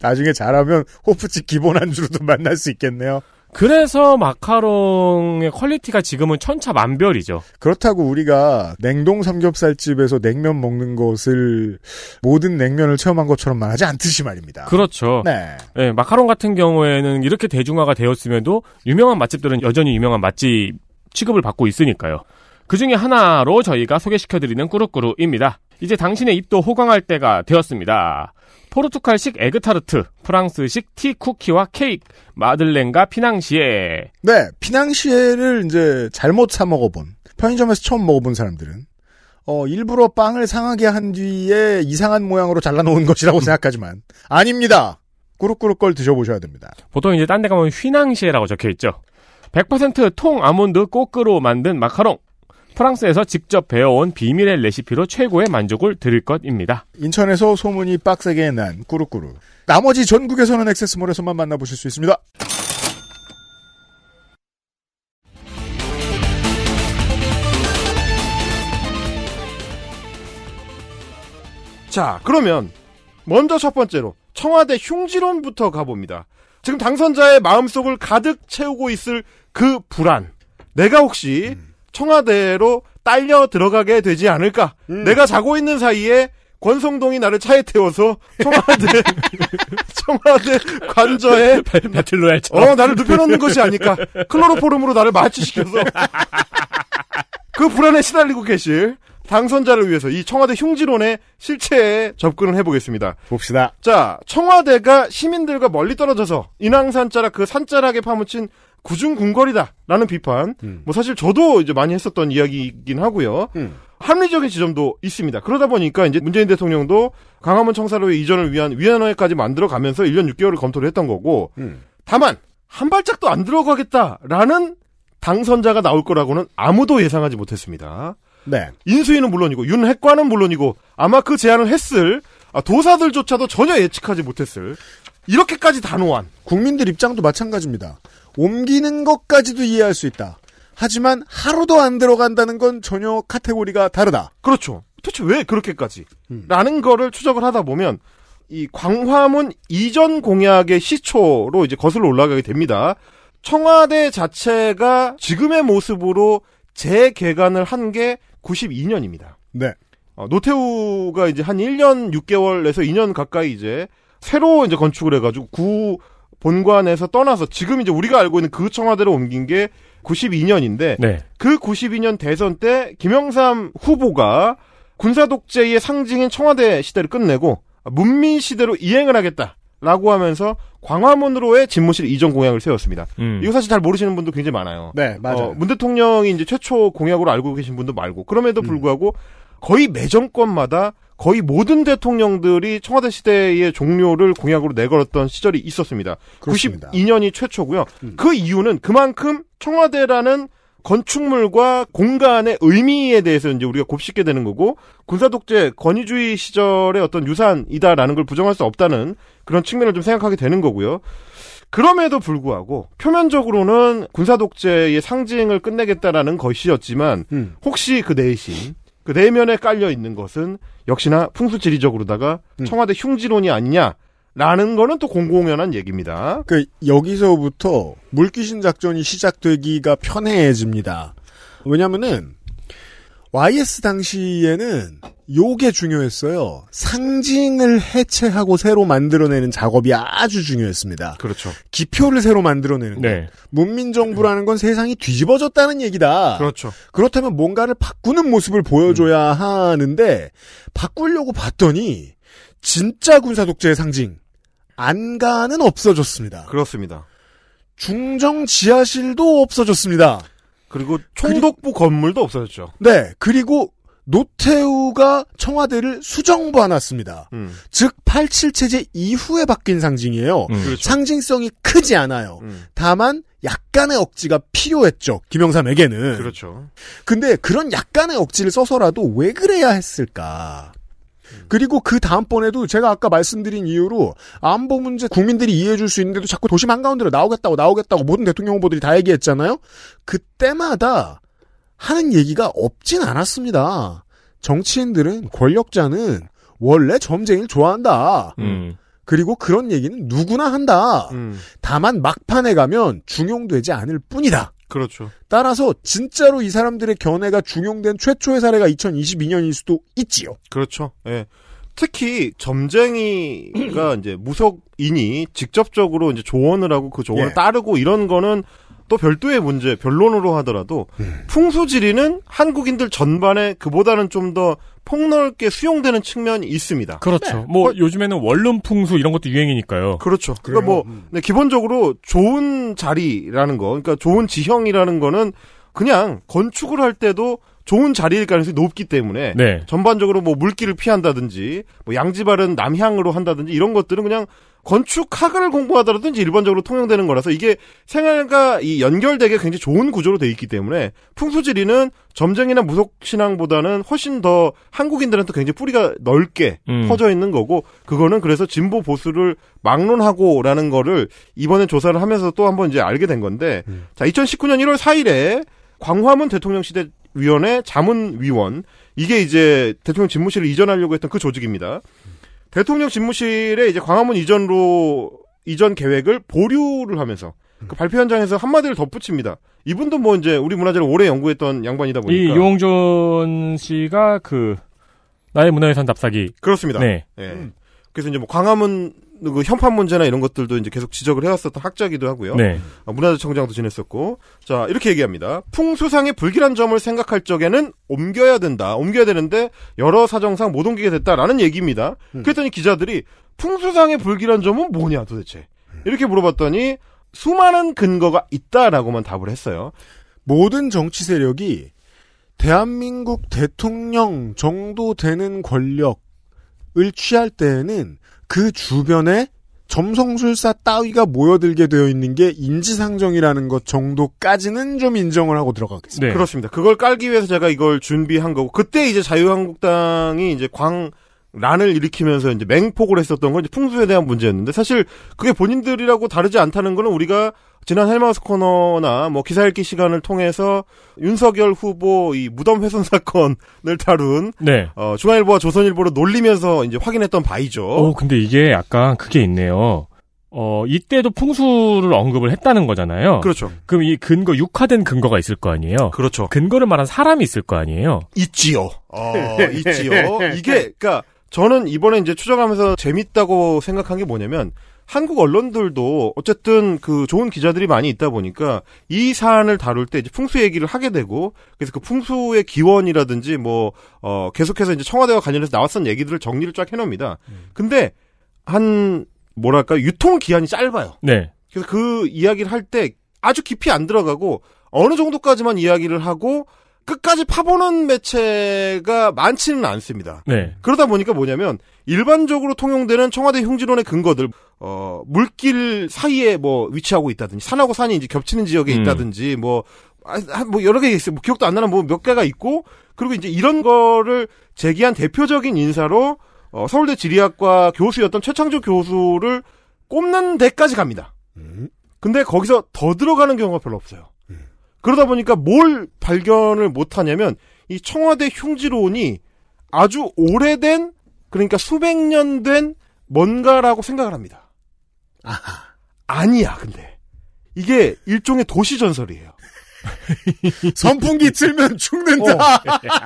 나중에 잘하면 호프집 기본 안주로도 만날 수 있겠네요. 그래서 마카롱의 quality가 지금은 천차만별이죠. 그렇다고 우리가 냉동 삼겹살집에서 냉면 먹는 것을 모든 냉면을 체험한 것처럼 말하지 않듯이 말입니다. 그렇죠. 네. 네, 마카롱 같은 경우에는 이렇게 대중화가 되었음에도 유명한 맛집들은 여전히 유명한 맛집 취급을 받고 있으니까요. 그 중에 하나로 저희가 소개시켜드리는 꾸루꾸루입니다. 이제 당신의 입도 호강할 때가 되었습니다. 포르투갈식 에그타르트, 프랑스식 티 쿠키와 케이크, 마들렌과 피낭시에. 네, 피낭시에를 이제 잘못 사 먹어본 편의점에서 처음 먹어본 사람들은 어 일부러 빵을 상하게 한 뒤에 이상한 모양으로 잘라놓은 것이라고 생각하지만 아닙니다. 꾸룩꾸룩 걸 드셔보셔야 됩니다. 보통 이제 딴 데 가면 휘낭시에라고 적혀 있죠. 100%통 아몬드 coque로 만든 마카롱. 프랑스에서 직접 배워온 비밀의 레시피로 최고의 만족을 드릴 것입니다. 인천에서 소문이 빡세게 난 꾸룩꾸룩. 나머지 전국에서는 액세스몰에서만 만나보실 수 있습니다. 자, 그러면 먼저 첫 번째로 청와대 흉지론부터 가봅니다. 지금 당선자의 마음속을 가득 채우고 있을 그 불안. 내가 혹시 청와대로 딸려 들어가게 되지 않을까? 내가 자고 있는 사이에 권성동이 나를 차에 태워서 청와대 청와대 관저에 배틀로얄처럼 어 나를 눕혀놓는 것이 아닐까? 클로로포름으로 나를 마취시켜서 그 불안에 시달리고 계실 당선자를 위해서 이 청와대 흉지론의 실체에 접근을 해보겠습니다. 봅시다. 자, 청와대가 시민들과 멀리 떨어져서 인왕산자락 그 산자락에 파묻힌 구중 궁궐이다라는 비판. 뭐 사실 저도 이제 많이 했었던 이야기이긴 하고요. 합리적인 지점도 있습니다. 그러다 보니까 이제 문재인 대통령도 강화문 청사로의 이전을 위한 위원회까지 만들어 가면서 1년 6개월을 검토를 했던 거고. 다만 한 발짝도 안 들어가겠다라는 당선자가 나올 거라고는 아무도 예상하지 못했습니다. 네. 인수위는 물론이고 윤핵관은 물론이고 아마 그 제안을 했을 아, 도사들조차도 전혀 예측하지 못했을 이렇게까지 단호한 국민들 입장도 마찬가지입니다. 옮기는 것까지도 이해할 수 있다. 하지만 하루도 안 들어간다는 건 전혀 카테고리가 다르다. 그렇죠. 도대체 왜 그렇게까지? 라는 거를 추적을 하다 보면 이 광화문 이전 공약의 시초로 이제 거슬러 올라가게 됩니다. 청와대 자체가 지금의 모습으로 재개관을 한 게 92년입니다. 네. 어, 노태우가 이제 한 1년 6개월에서 2년 가까이 이제 새로 이제 건축을 해가지고 구 본관에서 떠나서 지금 이제 우리가 알고 있는 그 청와대로 옮긴 게 92년인데 네. 그 92년 대선 때 김영삼 후보가 군사 독재의 상징인 청와대 시대를 끝내고 문민 시대로 이행을 하겠다라고 하면서 광화문으로의 집무실 이전 공약을 세웠습니다. 음. 이거 사실 잘 모르시는 분도 굉장히 많아요. 네, 맞아요. 어, 문 대통령이 이제 최초 공약으로 알고 계신 분도 말고 그럼에도 불구하고 거의 매 정권마다 거의 모든 대통령들이 청와대 시대의 종료를 공약으로 내걸었던 시절이 있었습니다. 그렇습니다. 92년이 최초고요. 그 이유는 그만큼 청와대라는 건축물과 공간의 의미에 대해서 이제 우리가 곱씹게 되는 거고 군사 독재 권위주의 시절의 어떤 유산이다라는 걸 부정할 수 없다는 그런 측면을 좀 생각하게 되는 거고요. 그럼에도 불구하고 표면적으로는 군사 독재의 상징을 끝내겠다라는 것이었지만 혹시 그 내신 그 내면에 깔려 있는 것은 역시나 풍수지리적으로다가 청와대 흉지론이 아니냐 라는 거는 또 공공연한 얘기입니다. 그 여기서부터 물귀신 작전이 시작되기가 편해집니다. 왜냐면은 YS 당시에는 요게 중요했어요. 상징을 해체하고 새로 만들어내는 작업이 아주 중요했습니다. 그렇죠. 기표를 새로 만들어내는 것. 네. 문민정부라는 건 세상이 뒤집어졌다는 얘기다. 그렇죠. 그렇다면 뭔가를 바꾸는 모습을 보여줘야 하는데 바꾸려고 봤더니 진짜 군사 독재의 상징 안가는 없어졌습니다. 그렇습니다. 중정 지하실도 없어졌습니다. 그리고 총독부 건물도 없어졌죠. 네, 그리고 노태우가 청와대를 수정봐놨습니다. 음. 즉, 87 체제 이후에 바뀐 상징이에요. 음. 그렇죠. 상징성이 크지 않아요. 음. 다만 약간의 억지가 필요했죠. 김영삼에게는. 그렇죠. 근데 그런 약간의 억지를 써서라도 왜 그래야 했을까? 그리고 그 다음번에도 제가 아까 말씀드린 이유로 안보 문제 국민들이 이해해줄 수 있는데도 자꾸 도심 한가운데로 나오겠다고 나오겠다고 모든 대통령 후보들이 다 얘기했잖아요. 그때마다 하는 얘기가 없진 않았습니다. 정치인들은 권력자는 원래 점쟁이를 좋아한다. 음. 그리고 그런 얘기는 누구나 한다. 음. 다만 막판에 가면 중용되지 않을 뿐이다. 그렇죠. 따라서 진짜로 이 사람들의 견해가 중용된 최초의 사례가 2022년일 수도 있지요. 그렇죠. 예. 특히 점쟁이가 이제 무속인이 직접적으로 이제 조언을 하고 그 조언을 예. 따르고 이런 거는 또 별도의 문제, 변론으로 하더라도 풍수지리는 한국인들 전반에 그보다는 좀 더 폭넓게 수용되는 측면이 있습니다. 그렇죠. 뭐 요즘에는 원룸 풍수 이런 것도 유행이니까요. 그렇죠. 그러니까 뭐 네, 기본적으로 좋은 자리라는 거, 그러니까 좋은 지형이라는 거는 그냥 건축을 할 때도 좋은 자리일 가능성이 높기 때문에 네. 전반적으로 뭐 물기를 피한다든지 뭐 양지발은 남향으로 한다든지 이런 것들은 그냥 건축학을 공부하더라도 이제 일반적으로 통용되는 거라서 이게 생활과 이 연결되게 굉장히 좋은 구조로 돼 있기 때문에 풍수지리는 점쟁이나 무속신앙보다는 훨씬 더 한국인들한테 굉장히 뿌리가 넓게 음. 퍼져 있는 거고 그거는 그래서 진보 보수를 막론하고라는 거를 이번에 조사를 하면서 또 한번 이제 알게 된 건데 자 2019년 1월 4일에 광화문 대통령 시대 위원회 자문위원 이게 이제 대통령 집무실을 이전하려고 했던 그 조직입니다. 대통령 집무실에 이제 광화문 이전로 이전 계획을 보류를 하면서 그 발표 현장에서 한마디를 덧붙입니다. 이분도 뭐 이제 우리 문화재를 오래 연구했던 양반이다 이 보니까 용존 씨가 그 나의 문화유산 답사기. 그렇습니다. 네. 예. 그래서 이제 뭐 광화문 그 현판 문제나 이런 것들도 이제 계속 지적을 해왔었던 학자기도 하고요. 네. 어, 문화재청장도 지냈었고 자 이렇게 얘기합니다. 풍수상의 불길한 점을 생각할 적에는 옮겨야 된다. 옮겨야 되는데 여러 사정상 못 옮기게 됐다라는 얘기입니다. 그랬더니 기자들이 풍수상의 불길한 점은 뭐냐 도대체 이렇게 물어봤더니 수많은 근거가 있다라고만 답을 했어요. 모든 정치 세력이 대한민국 대통령 정도 되는 권력을 취할 때에는 그 주변에 점성술사 따위가 모여들게 되어 있는 게 인지상정이라는 것 정도까지는 좀 인정을 하고 들어가겠습니다. 네. 그렇습니다. 그걸 깔기 위해서 제가 이걸 준비한 거고 그때 이제 자유한국당이 이제 광 란을 일으키면서 이제 맹폭을 했었던 건 이제 풍수에 대한 문제였는데 사실 그게 본인들이라고 다르지 않다는 거는 우리가 지난 헬마우스 코너나 뭐 기사 읽기 시간을 통해서 윤석열 후보 이 무덤 훼손 사건을 다룬 네. 어, 중앙일보와 조선일보로 놀리면서 이제 확인했던 바이죠. 어, 근데 이게 약간 그게 있네요. 어, 이때도 풍수를 언급을 했다는 거잖아요. 그렇죠. 그럼 이 근거, 육화된 근거가 있을 거 아니에요? 그렇죠. 근거를 말한 사람이 있을 거 아니에요? 있지요. 어, 있지요. 이게, 그니까, 저는 이번에 이제 추적하면서 재밌다고 생각한 게 뭐냐면, 한국 언론들도 어쨌든 그 좋은 기자들이 많이 있다 보니까 이 사안을 다룰 때 이제 풍수 얘기를 하게 되고 그래서 그 풍수의 기원이라든지 뭐 어 계속해서 이제 청와대와 관련해서 나왔던 얘기들을 정리를 쫙 해놓습니다. 근데 한 뭐랄까 유통 기한이 짧아요. 네. 그래서 그 이야기를 할 때 아주 깊이 안 들어가고 어느 정도까지만 이야기를 하고 끝까지 파보는 매체가 많지는 않습니다. 네. 그러다 보니까 뭐냐면 일반적으로 통용되는 청와대 흉지론의 근거들 어 물길 사이에 뭐 위치하고 있다든지 산하고 산이 이제 겹치는 지역에 음. 있다든지 뭐 아, 한- 뭐 여러 개 있어요. 뭐 기억도 안 나는 뭐 몇 개가 있고 그리고 이제 이런 거를 제기한 대표적인 인사로 어, 서울대 지리학과 교수였던 최창조 교수를 꼽는 데까지 갑니다. 근데 거기서 더 들어가는 경우가 별로 없어요. 그러다 보니까 뭘 발견을 못 하냐면 이 청와대 흉지론이 아주 오래된 그러니까 수백 년 된 뭔가라고 생각을 합니다. 아니야, 근데. 이게 일종의 도시 전설이에요. 선풍기 틀면 죽는다.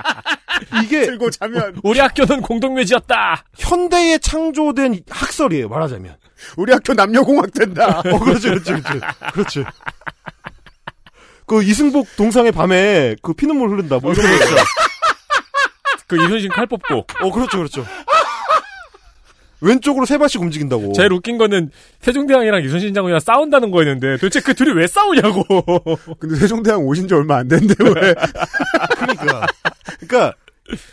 이게 틀고 자면 우리 학교는 공동묘지였다. 현대에 창조된 학설이에요. 말하자면. 우리 학교 남녀공학 된다. 어, 그렇죠, 그렇죠, 그렇죠. 그렇죠. 그 이승복 동상의 밤에 그 피눈물 흐른다. 뭐 이런 거 있죠. 그 이순신 칼 뽑고. 어, 그렇죠, 그렇죠. 왼쪽으로 세 발씩 움직인다고. 제일 웃긴 거는 세종대왕이랑 이순신 장군이랑 싸운다는 거였는데 도대체 그 둘이 왜 싸우냐고. 근데 세종대왕 오신 지 얼마 안 됐는데 왜? 그러니까. 그러니까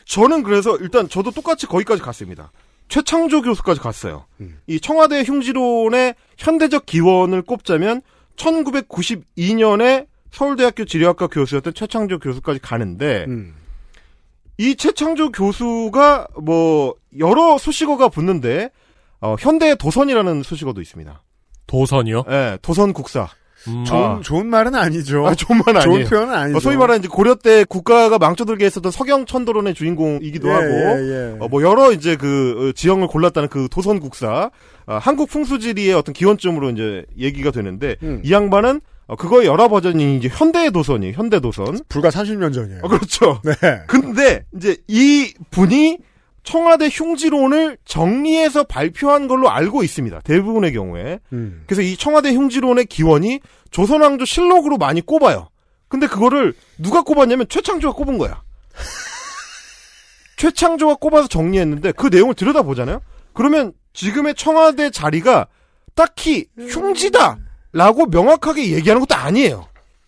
저는 그래서 일단 저도 똑같이 거기까지 갔습니다. 최창조 교수까지 갔어요. 이 청와대 흉지론의 현대적 기원을 꼽자면 1992년에 서울대학교 지리학과 교수였던 최창조 교수까지 가는데 이 최창조 교수가 뭐 여러 수식어가 붙는데 어, 현대 도선이라는 수식어도 있습니다. 도선이요? 네, 도선 국사. 좋은 좋은 말은 아니죠. 아, 좋은 말은 좋은 아니에요. 표현은 아니죠. 어, 소위 말하는 이제 고려 때 국가가 망쳐들게 했었던 서경 천도론의 주인공이기도 예, 하고, 예, 예. 어, 뭐 여러 이제 그 어, 지형을 골랐다는 그 도선 국사, 어, 한국 풍수지리의 어떤 기원점으로 이제 얘기가 되는데 음. 이 양반은 어, 그거의 여러 버전이 이제 현대 도선이에요. 현대 도선. 불과 30년 전이에요. 어, 그렇죠. 네. 근데 이제 이 분이 청와대 흉지론을 정리해서 발표한 걸로 알고 있습니다. 대부분의 경우에. 음. 그래서 이 청와대 흉지론의 기원이 조선왕조 실록으로 많이 꼽아요. 근데 그거를 누가 꼽았냐면 최창조가 꼽은 거야. 최창조가 꼽아서 정리했는데 그 내용을 들여다보잖아요. 그러면 지금의 청와대 자리가 딱히 흉지다 라고 명확하게 얘기하는 것도 아니에요.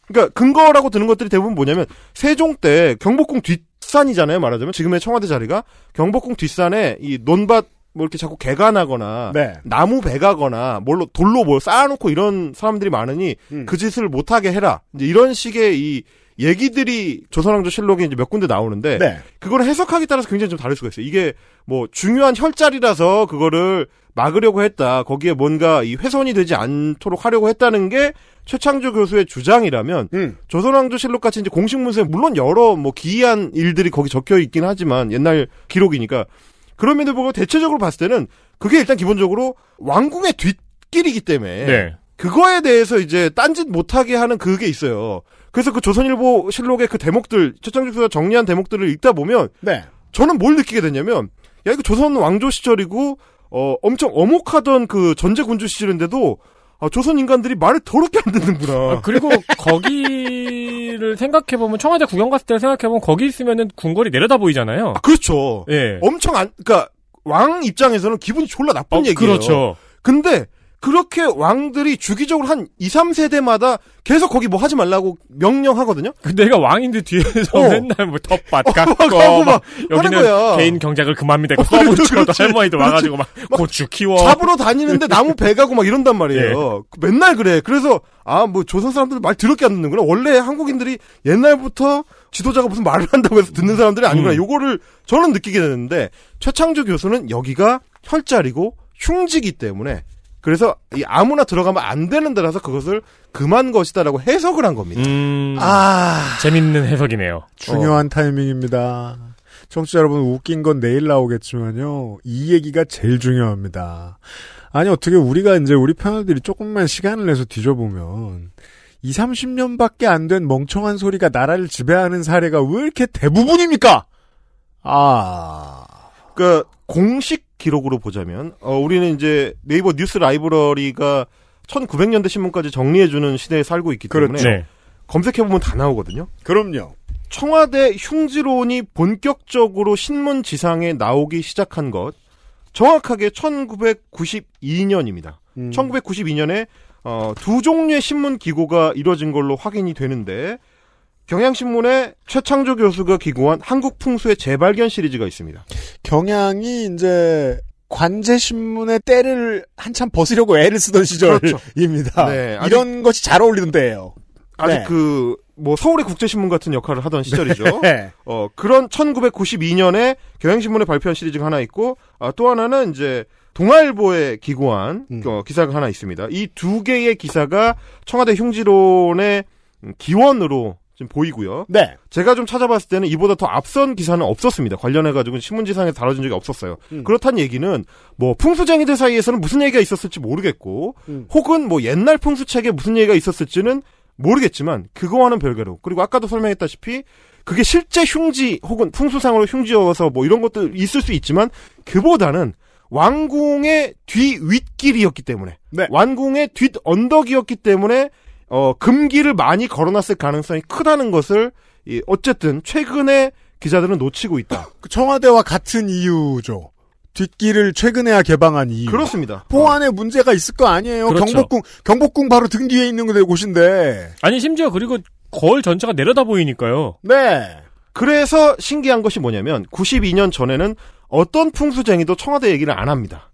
그러니까 근거라고 드는 것들이 대부분 뭐냐면 세종 때 경복궁 뒷산이잖아요. 말하자면 지금의 청와대 자리가 경복궁 뒷산에 이 논밭 뭐 이렇게 자꾸 개간하거나 네. 나무 베가거나 뭘로 돌로 뭘 쌓아놓고 이런 사람들이 많으니 음. 그 짓을 못하게 해라. 이제 이런 식의 이 얘기들이 조선왕조 실록에 이제 몇 군데 나오는데 네. 그거를 해석하기 따라서 굉장히 좀 다를 수가 있어요. 이게 뭐 중요한 혈자리라서 그거를 막으려고 했다. 거기에 뭔가 이 훼손이 되지 않도록 하려고 했다는 게 최창조 교수의 주장이라면 음. 조선왕조 실록 같이 이제 공식 문서에 물론 여러 뭐 기이한 일들이 거기 적혀 있긴 하지만 옛날 기록이니까 그럼에도 불구하고 대체적으로 봤을 때는 그게 일단 기본적으로 왕궁의 뒷길이기 때문에 네. 그거에 대해서 이제 딴짓 못하게 하는 그게 있어요. 그래서 그 조선일보 실록의 그 대목들 최창조 교수가 정리한 대목들을 읽다 보면 네. 저는 뭘 느끼게 됐냐면 야 이거 조선 왕조 시절이고 어 엄청 어목하던 그 전제 군주 시절인데도 아, 조선 인간들이 말을 더럽게 안 듣는구나. 아, 그리고 거기를 생각해보면 청와대 구경 갔을 때 생각해보면 거기 있으면은 궁궐이 내려다 보이잖아요. 아, 그렇죠. 예. 엄청 안, 그니까, 왕 입장에서는 기분이 졸라 나쁜 어, 얘기예요. 그렇죠. 근데, 그렇게 왕들이 주기적으로 한 2, 3세대마다 계속 거기 뭐 하지 말라고 명령하거든요? 그 내가 왕인데 뒤에서 어. 맨날 뭐 텃밭 어, 깎고 하고 막막 여기는 거야. 개인 경작을 그만 믿고 어, 써붙이고. 할머니도. 와가지고 막 고추 키워 잡으러 다니는데 나무 베가고 막 이런단 말이에요. 맨날 그래. 그래서, 아, 뭐 조선 사람들 말 더럽게 안 듣는구나. 원래 한국인들이 옛날부터 지도자가 무슨 말을 한다고 해서 듣는 사람들이 아니구나. 음. 요거를 저는 느끼게 되는데, 최창조 교수는 여기가 혈자리고 흉지기 때문에, 그래서 이 아무나 들어가면 안 되는 데라서 그것을 금한 것이다라고 해석을 한 겁니다. 음, 아 재밌는 해석이네요. 중요한 타이밍입니다. 청취자 여러분 웃긴 건 내일 나오겠지만요. 이 얘기가 제일 중요합니다. 아니 어떻게 우리가 이제 우리 패널들이 조금만 시간을 내서 뒤져보면 2, 30년밖에 안 된 멍청한 소리가 나라를 지배하는 사례가 왜 이렇게 대부분입니까? 아. 그 공식 기록으로 보자면 어 우리는 이제 네이버 뉴스 라이브러리가 1900년대 신문까지 정리해 주는 시대에 살고 있기 때문에 그렇죠. 네. 검색해 보면 다 나오거든요. 그럼요. 청와대 흉지론이 본격적으로 신문 지상에 나오기 시작한 것 정확하게 1992년입니다. 음. 1992년에 어, 두 종류의 신문 기고가 이뤄진 걸로 확인이 되는데 경향신문에 최창조 교수가 기고한 한국 풍수의 재발견 시리즈가 있습니다. 경향이 이제 관제신문의 때를 한참 벗으려고 애를 쓰던 시절입니다. 네, 아직- 이런 것이 잘 어울리던 때예요. 아직 네. 그, 뭐, 서울의 국제신문 같은 역할을 하던 시절이죠. 네. 어, 그런 1992년에 경향신문에 발표한 시리즈가 하나 있고, 아, 또 하나는 이제, 동아일보에 기고한 음. 어, 기사가 하나 있습니다. 이 두 개의 기사가 청와대 흉지론의 음, 기원으로 지금 보이고요. 네. 제가 좀 찾아봤을 때는 이보다 더 앞선 기사는 없었습니다. 관련해가지고 신문지상에 다뤄진 적이 없었어요. 음. 그렇다는 얘기는 뭐 풍수쟁이들 사이에서는 무슨 얘기가 있었을지 모르겠고 음. 혹은 뭐 옛날 풍수책에 무슨 얘기가 있었을지는 모르겠지만 그거와는 별개로 그리고 아까도 설명했다시피 그게 실제 흉지 혹은 풍수상으로 흉지여서 뭐 이런 것도 있을 수 있지만 그보다는 왕궁의 뒤 윗길이었기 때문에 네. 왕궁의 뒷 언덕이었기 때문에 어 금기를 많이 걸어놨을 가능성이 크다는 것을 이 어쨌든 최근에 기자들은 놓치고 있다. 그 청와대와 같은 이유죠. 뒷길을 최근에야 개방한 이유. 그렇습니다. 보안에 문제가 있을 거 아니에요. 그렇죠. 경복궁 경복궁 바로 등 뒤에 있는 곳인데. 아니 심지어 그리고 거울 전체가 내려다 보이니까요. 네. 그래서 신기한 것이 뭐냐면 92년 전에는 어떤 풍수쟁이도 청와대 얘기를 안 합니다.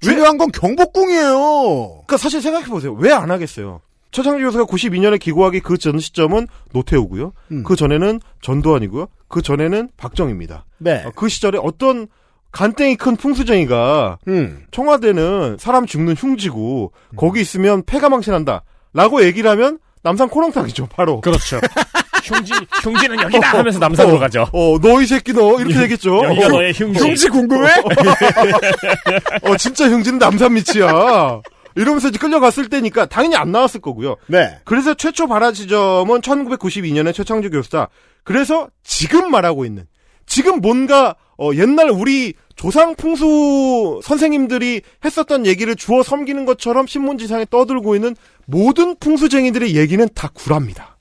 중요한 건 경복궁이에요. 그러니까 사실 생각해 보세요. 왜 안 하겠어요? 최창주 교수가 92년에 기고하기 그 전 시점은 노태우고요. 음. 그 전에는 전두환이고요. 그 전에는 박정희입니다. 네. 어, 그 시절에 어떤 간땡이 큰 풍수쟁이가 음. 청와대는 사람 죽는 흉지고 거기 있으면 폐가 망신한다. 라고 얘기를 하면 남산 코렁탕이죠, 바로. 그렇죠. 흉지 흉지는 여기다 하면서 남산으로 어, 가죠. 어, 너 이 새끼 너 이렇게 되겠죠. 여기가 어, 너의 흉지. 흉지 궁금해? 어, 진짜 흉지는 남산 밑이야. 이러면서 이제 끌려갔을 때니까 당연히 안 나왔을 거고요. 네. 그래서 최초 발화 지점은 1992년에 최창주 교수다. 그래서 지금 말하고 있는 지금 뭔가 어, 옛날 우리 조상 풍수 선생님들이 했었던 얘기를 주워 섬기는 것처럼 신문지상에 떠들고 있는 모든 풍수쟁이들의 얘기는 다 구랍니다.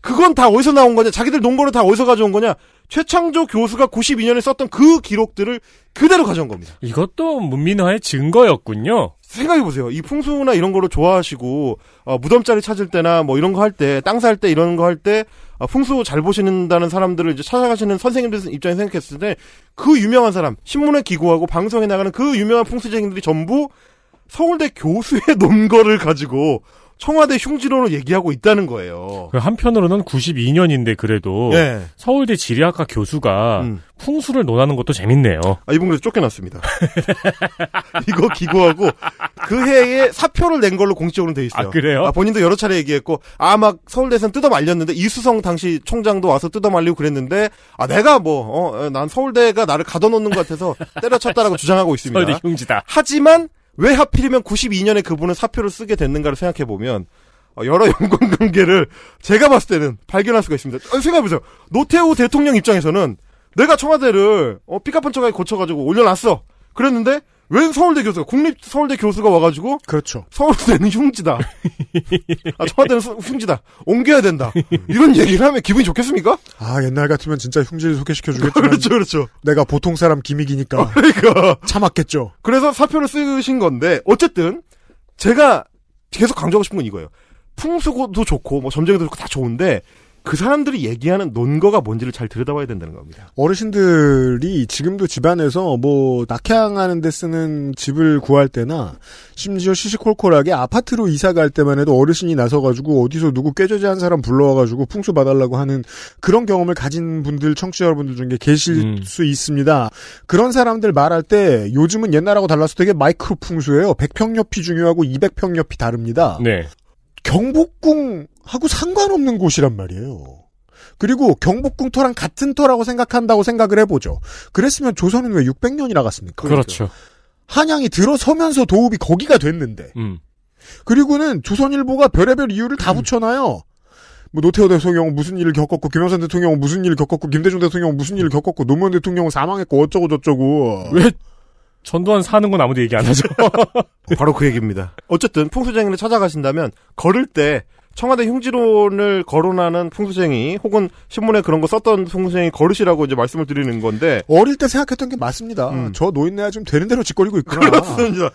그건 다 어디서 나온 거냐? 자기들 논거를 다 어디서 가져온 거냐? 최창조 교수가 92년에 썼던 그 기록들을 그대로 가져온 겁니다. 이것도 문민화의 증거였군요. 생각해 보세요. 이 풍수나 이런 거를 좋아하시고, 어, 무덤자리 찾을 때나 뭐 이런 거 할 때, 땅 살 때 이런 거 할 때, 어, 풍수 잘 보시는다는 사람들을 이제 찾아가시는 선생님들 입장에 생각했을 때, 그 유명한 사람, 신문에 기고하고 방송에 나가는 그 유명한 풍수쟁이들이 전부 서울대 교수의 논거를 가지고 청와대 흉지론을 얘기하고 있다는 거예요. 그 한편으로는 92년인데 그래도 예. 서울대 지리학과 교수가 음. 풍수를 논하는 것도 재밌네요. 아, 이분 그래서 쫓겨났습니다. 이거 기고하고 그 해에 사표를 낸 걸로 공식적으로 돼 있어요. 아, 그래요? 본인도 여러 차례 얘기했고 아 막 서울대에서는 뜯어 말렸는데 이수성 당시 총장도 와서 뜯어 말리고 그랬는데 아 내가 뭐어난 서울대가 나를 가둬놓는 것 같아서 때려쳤다라고 주장하고 있습니다. 서울대 흉지다. 하지만 왜 하필이면 92년에 그분은 사표를 쓰게 됐는가를 생각해 보면 어, 여러 연관 관계를 제가 봤을 때는 발견할 수가 있습니다. 어, 생각해보세요. 노태우 대통령 입장에서는 내가 청와대를 어, 삐까뻔쩍하게 고쳐가지고 올려놨어. 그랬는데 왜 서울대 교수가 국립 서울대 교수가 와가지고 그렇죠. 서울대는 흉지다. 아, 청와대는 수- 흉지다. 옮겨야 된다. 이런 얘기를 하면 기분이 좋겠습니까? 아 옛날 같으면 진짜 흉지를 소개시켜 주겠지만 그렇죠, 그렇죠. 내가 보통 사람 기믹이니까 그러니까 참았겠죠. 그래서 사표를 쓰신 건데 어쨌든 제가 계속 강조하고 싶은 건 이거예요. 풍수도 좋고 뭐 점쟁이도 좋고 다 좋은데 그 사람들이 얘기하는 논거가 뭔지를 잘 들여다봐야 된다는 겁니다. 어르신들이 지금도 집안에서 뭐 낙향하는 데 쓰는 집을 구할 때나 심지어 시시콜콜하게 아파트로 이사 갈 때만 해도 어르신이 나서가지고 어디서 누구 꾀죄죄한 사람 불러와가지고 풍수 봐달라고 하는 그런 경험을 가진 분들 청취자 여러분들 중에 계실 음. 수 있습니다. 그런 사람들 말할 때 요즘은 옛날하고 달라서 되게 마이크로 풍수예요. 100평 옆이 중요하고 200평 옆이 다릅니다. 네. 경복궁하고 상관없는 곳이란 말이에요. 그리고 경복궁 터랑 같은 터라고 생각한다고 생각을 해보죠. 그랬으면 조선은 왜 600년이나 갔습니까? 그렇죠. 한양이 들어서면서 도읍이 거기가 됐는데. 음. 그리고는 조선일보가 별의별 이유를 다 붙여놔요. 뭐 노태우 대통령은 무슨 일을 겪었고 김영삼 대통령은 무슨 일을 겪었고 김대중 대통령은 무슨 일을 겪었고 노무현 대통령은 사망했고 어쩌고 저쩌고. 왜 전두환 사는 건 아무도 얘기 안 하죠. 바로 그 얘기입니다. 어쨌든 풍수쟁이를 찾아가신다면 걸을 때 청와대 흉지론을 거론하는 풍수쟁이 혹은 신문에 그런 거 썼던 풍수쟁이 걸으시라고 이제 말씀을 드리는 건데 어릴 때 생각했던 게 맞습니다. 저 노인네가 좀 되는 대로 짓거리고 있구나. 음. 그렇습니다.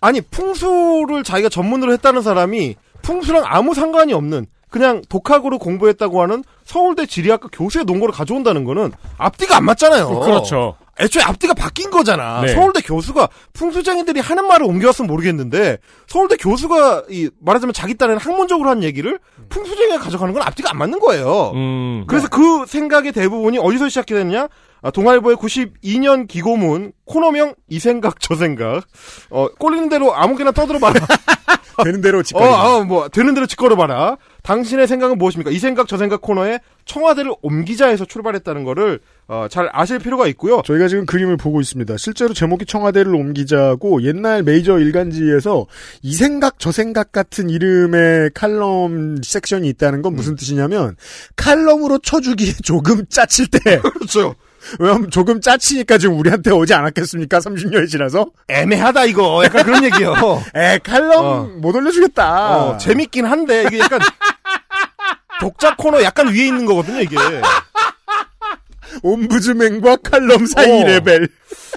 아니 풍수를 자기가 전문으로 했다는 사람이 풍수랑 아무 상관이 없는 그냥 독학으로 공부했다고 하는 서울대 지리학과 교수의 논거를 가져온다는 거는 앞뒤가 안 맞잖아요. 그렇죠. 애초에 앞뒤가 바뀐 거잖아. 네. 서울대 교수가 풍수쟁이들이 하는 말을 옮겨왔으면 모르겠는데 서울대 교수가 이 말하자면 자기 딴에는 학문적으로 한 얘기를 풍수쟁이가 가져가는 건 앞뒤가 안 맞는 거예요. 음. 그래서 그 생각의 대부분이 어디서 시작이 됐냐? 아, 동아일보의 92년 기고문 코너명 이 생각 저 생각 어 꼴리는 대로 아무개나 떠들어 말해 되는 대로 어, 짓거리라. 어, 뭐 되는 대로 짓거려봐라. 당신의 생각은 무엇입니까? 이 생각 저 생각 코너에 청와대를 옮기자 해서 출발했다는 거를 어, 잘 아실 필요가 있고요. 저희가 지금 그림을 보고 있습니다. 실제로 제목이 청와대를 옮기자고 옛날 메이저 일간지에서 이 생각 저 생각 같은 이름의 칼럼 섹션이 있다는 건 무슨 뜻이냐면 칼럼으로 쳐주기에 조금 짜칠 때 그렇죠. 왜냐면 조금 짜치니까 지금 우리한테 오지 않았겠습니까? 30년이 지나서 애매하다 이거. 약간 그런 얘기요. 에 칼럼 어. 못 올려주겠다. 어, 재밌긴 한데 이게 약간 독자 코너 약간 위에 있는 거거든요 이게. 옴부즈맨과 칼럼 사이 어. 레벨.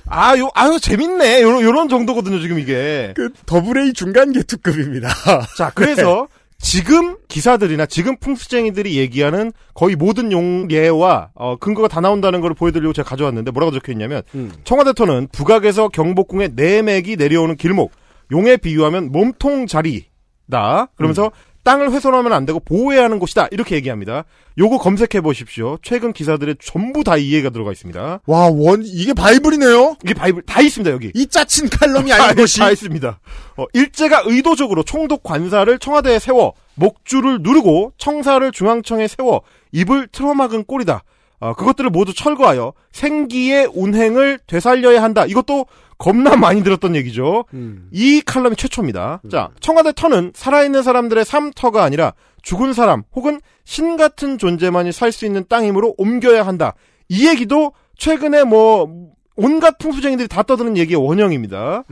아, 요, 아유, 재밌네. 요런, 요런 정도거든요, 지금 이게. 그 double A 중간 계투급입니다. 자, 그래서 지금 기사들이나 지금 풍수쟁이들이 얘기하는 거의 모든 용례와 어, 근거가 다 나온다는 걸 보여드리려고 제가 가져왔는데 뭐라고 적혀 있냐면 청와대 터는 북악에서 경복궁에 내맥이 내려오는 길목 용에 비유하면 몸통 자리다. 그러면서 땅을 훼손하면 안 되고 보호해야 하는 곳이다. 이렇게 얘기합니다. 요거 검색해 보십시오. 최근 기사들에 전부 다 이해가 들어가 있습니다. 와, 원, 이게 바이블이네요? 이게 바이블 다 있습니다, 여기. 이 짜친 칼럼이 아닌 다, 것이. 다 있습니다. 어, 일제가 의도적으로 총독 관사를 청와대에 세워 목줄을 누르고 청사를 중앙청에 세워 입을 틀어막은 꼴이다. 어, 그것들을 모두 철거하여 생기의 운행을 되살려야 한다. 이것도 겁나 많이 들었던 얘기죠. 이 칼럼이 최초입니다. 자, 청와대 터는 살아있는 사람들의 삶터가 아니라 죽은 사람 혹은 신 같은 존재만이 살 수 있는 땅이므로 옮겨야 한다. 이 얘기도 최근에 뭐 온갖 풍수쟁이들이 다 떠드는 얘기의 원형입니다.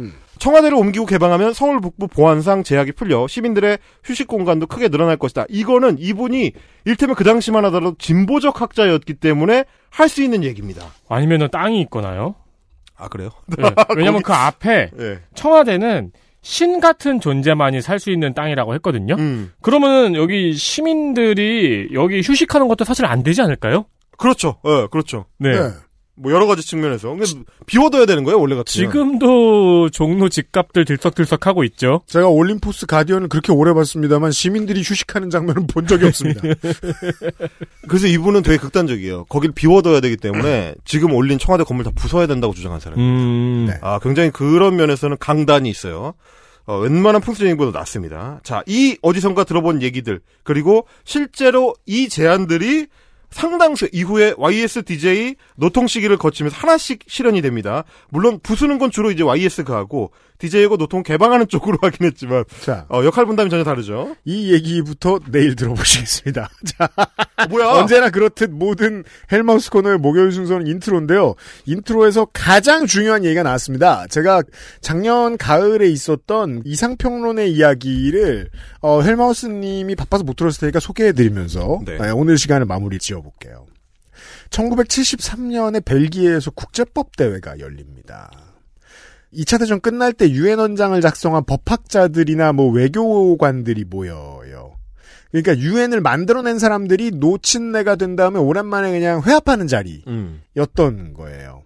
청와대를 옮기고 개방하면 서울 북부 보안상 제약이 풀려 시민들의 휴식 공간도 크게 늘어날 것이다. 이거는 이분이 일테면 그 당시만 하더라도 진보적 학자였기 때문에 할 수 있는 얘기입니다. 아니면은 땅이 있거나요? 아 그래요? 네. 왜냐면 그 앞에 네. 청와대는 신 같은 존재만이 살 수 있는 땅이라고 했거든요. 음. 그러면은 여기 시민들이 여기 휴식하는 것도 사실 안 되지 않을까요? 그렇죠. 예, 그렇죠. 네. 뭐 여러 가지 측면에서 근데 비워둬야 되는 거예요 원래 같으면. 지금도 종로 집값들 들썩들썩 하고 있죠. 제가 올림포스 가디언을 그렇게 오래 봤습니다만 시민들이 휴식하는 장면은 본 적이 없습니다. 그래서 이분은 되게 극단적이에요. 거길 비워둬야 되기 때문에 지금 올린 청와대 건물 다 부숴야 된다고 주장한 사람입니다. 음. 네. 아, 굉장히 그런 면에서는 강단이 있어요. 어, 웬만한 풍수쟁이보다 낫습니다. 자, 이 어디선가 들어본 얘기들, 그리고 실제로 이 제안들이 상당수 이후에 YSDJ 노통 시기를 거치면서 하나씩 실현이 됩니다. 물론 부수는 건 주로 이제 YS가 하고 DJ하고 노통 개방하는 쪽으로 하긴 했지만 자, 어, 역할 분담이 전혀 다르죠. 이 얘기부터 내일 들어보시겠습니다. 자, 어, 뭐야? 언제나 그렇듯 모든 헬마우스 코너의 목요일 순서는 인트로인데요. 인트로에서 가장 중요한 얘기가 나왔습니다. 제가 작년 가을에 있었던 이상평론의 이야기를 어, 헬마우스님이 바빠서 못 들었을 테니까 소개해드리면서 네. 네, 오늘 시간을 마무리 지어볼게요. 1973년에 벨기에에서 국제법 대회가 열립니다. 2차 대전 끝날 때 유엔 원장을 작성한 법학자들이나 뭐 외교관들이 모여요. 그러니까 유엔을 만들어낸 사람들이 노친내가 된 다음에 오랜만에 그냥 회합하는 자리였던 거예요.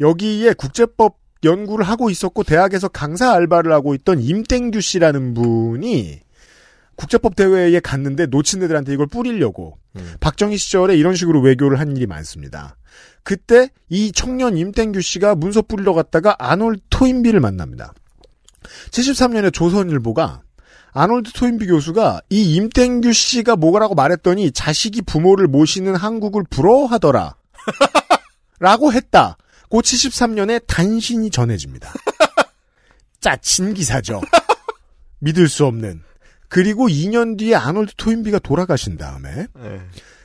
여기에 국제법 연구를 하고 있었고 대학에서 강사 알바를 하고 있던 임땡규 씨라는 분이 국제법 대회에 갔는데 노친네들한테 이걸 뿌리려고 박정희 시절에 이런 식으로 외교를 한 일이 많습니다. 그때 이 청년 임땡규 씨가 문서 뿌리러 갔다가 아놀드 토인비를 만납니다. 73년에 조선일보가 아놀드 토인비 교수가 이 임땡규 씨가 뭐라고 말했더니 자식이 부모를 모시는 한국을 부러워하더라. 라고 했다. 고 73년에 단신이 전해집니다. 짜친 기사죠. 믿을 수 없는. 그리고 2년 뒤에 아놀드 토인비가 돌아가신 다음에 네.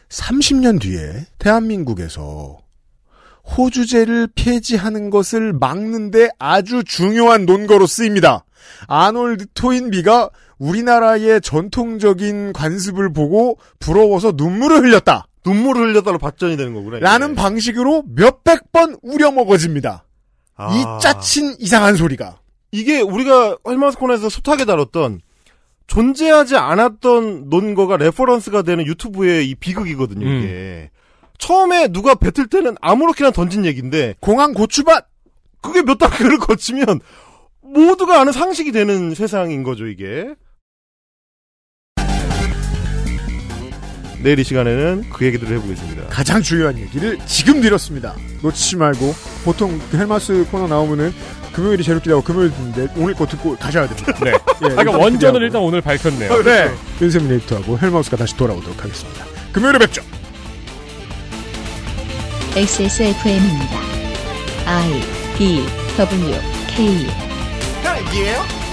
30년 뒤에 대한민국에서 호주제를 폐지하는 것을 막는데 아주 중요한 논거로 쓰입니다. 아놀드 토인비가 우리나라의 전통적인 관습을 보고 부러워서 눈물을 흘렸다. 눈물을 흘렸다로 발전이 되는 거구나. 이게. 라는 방식으로 몇백 번 우려먹어집니다. 아. 이 짜친 이상한 소리가. 이게 우리가 헬마우스 코너에서 숱하게 다뤘던 존재하지 않았던 논거가 reference가 되는 유튜브의 이 비극이거든요, 음. 이게. 처음에 누가 뱉을 때는 아무렇게나 던진 얘기인데 공항 고추밭 그게 몇 단계를 거치면 모두가 아는 상식이 되는 세상인 거죠, 이게. 내일 이 시간에는 그 얘기들을 해보겠습니다. 가장 중요한 얘기를 지금 드렸습니다. 놓치지 말고 보통 그 헬마스 코너 나오면은 금요일이 제일 웃기다고 금요일 듣는데 오늘 거 듣고 가셔야 됩니다. 네. 예, 아, 그러니까 원전을. 일단 오늘 밝혔네요. 네. 윤세민 에디터하고 헬마우스가 다시 돌아오도록 하겠습니다. 금요일에 뵙죠. XSFM입니다. I D W K 딸기예요?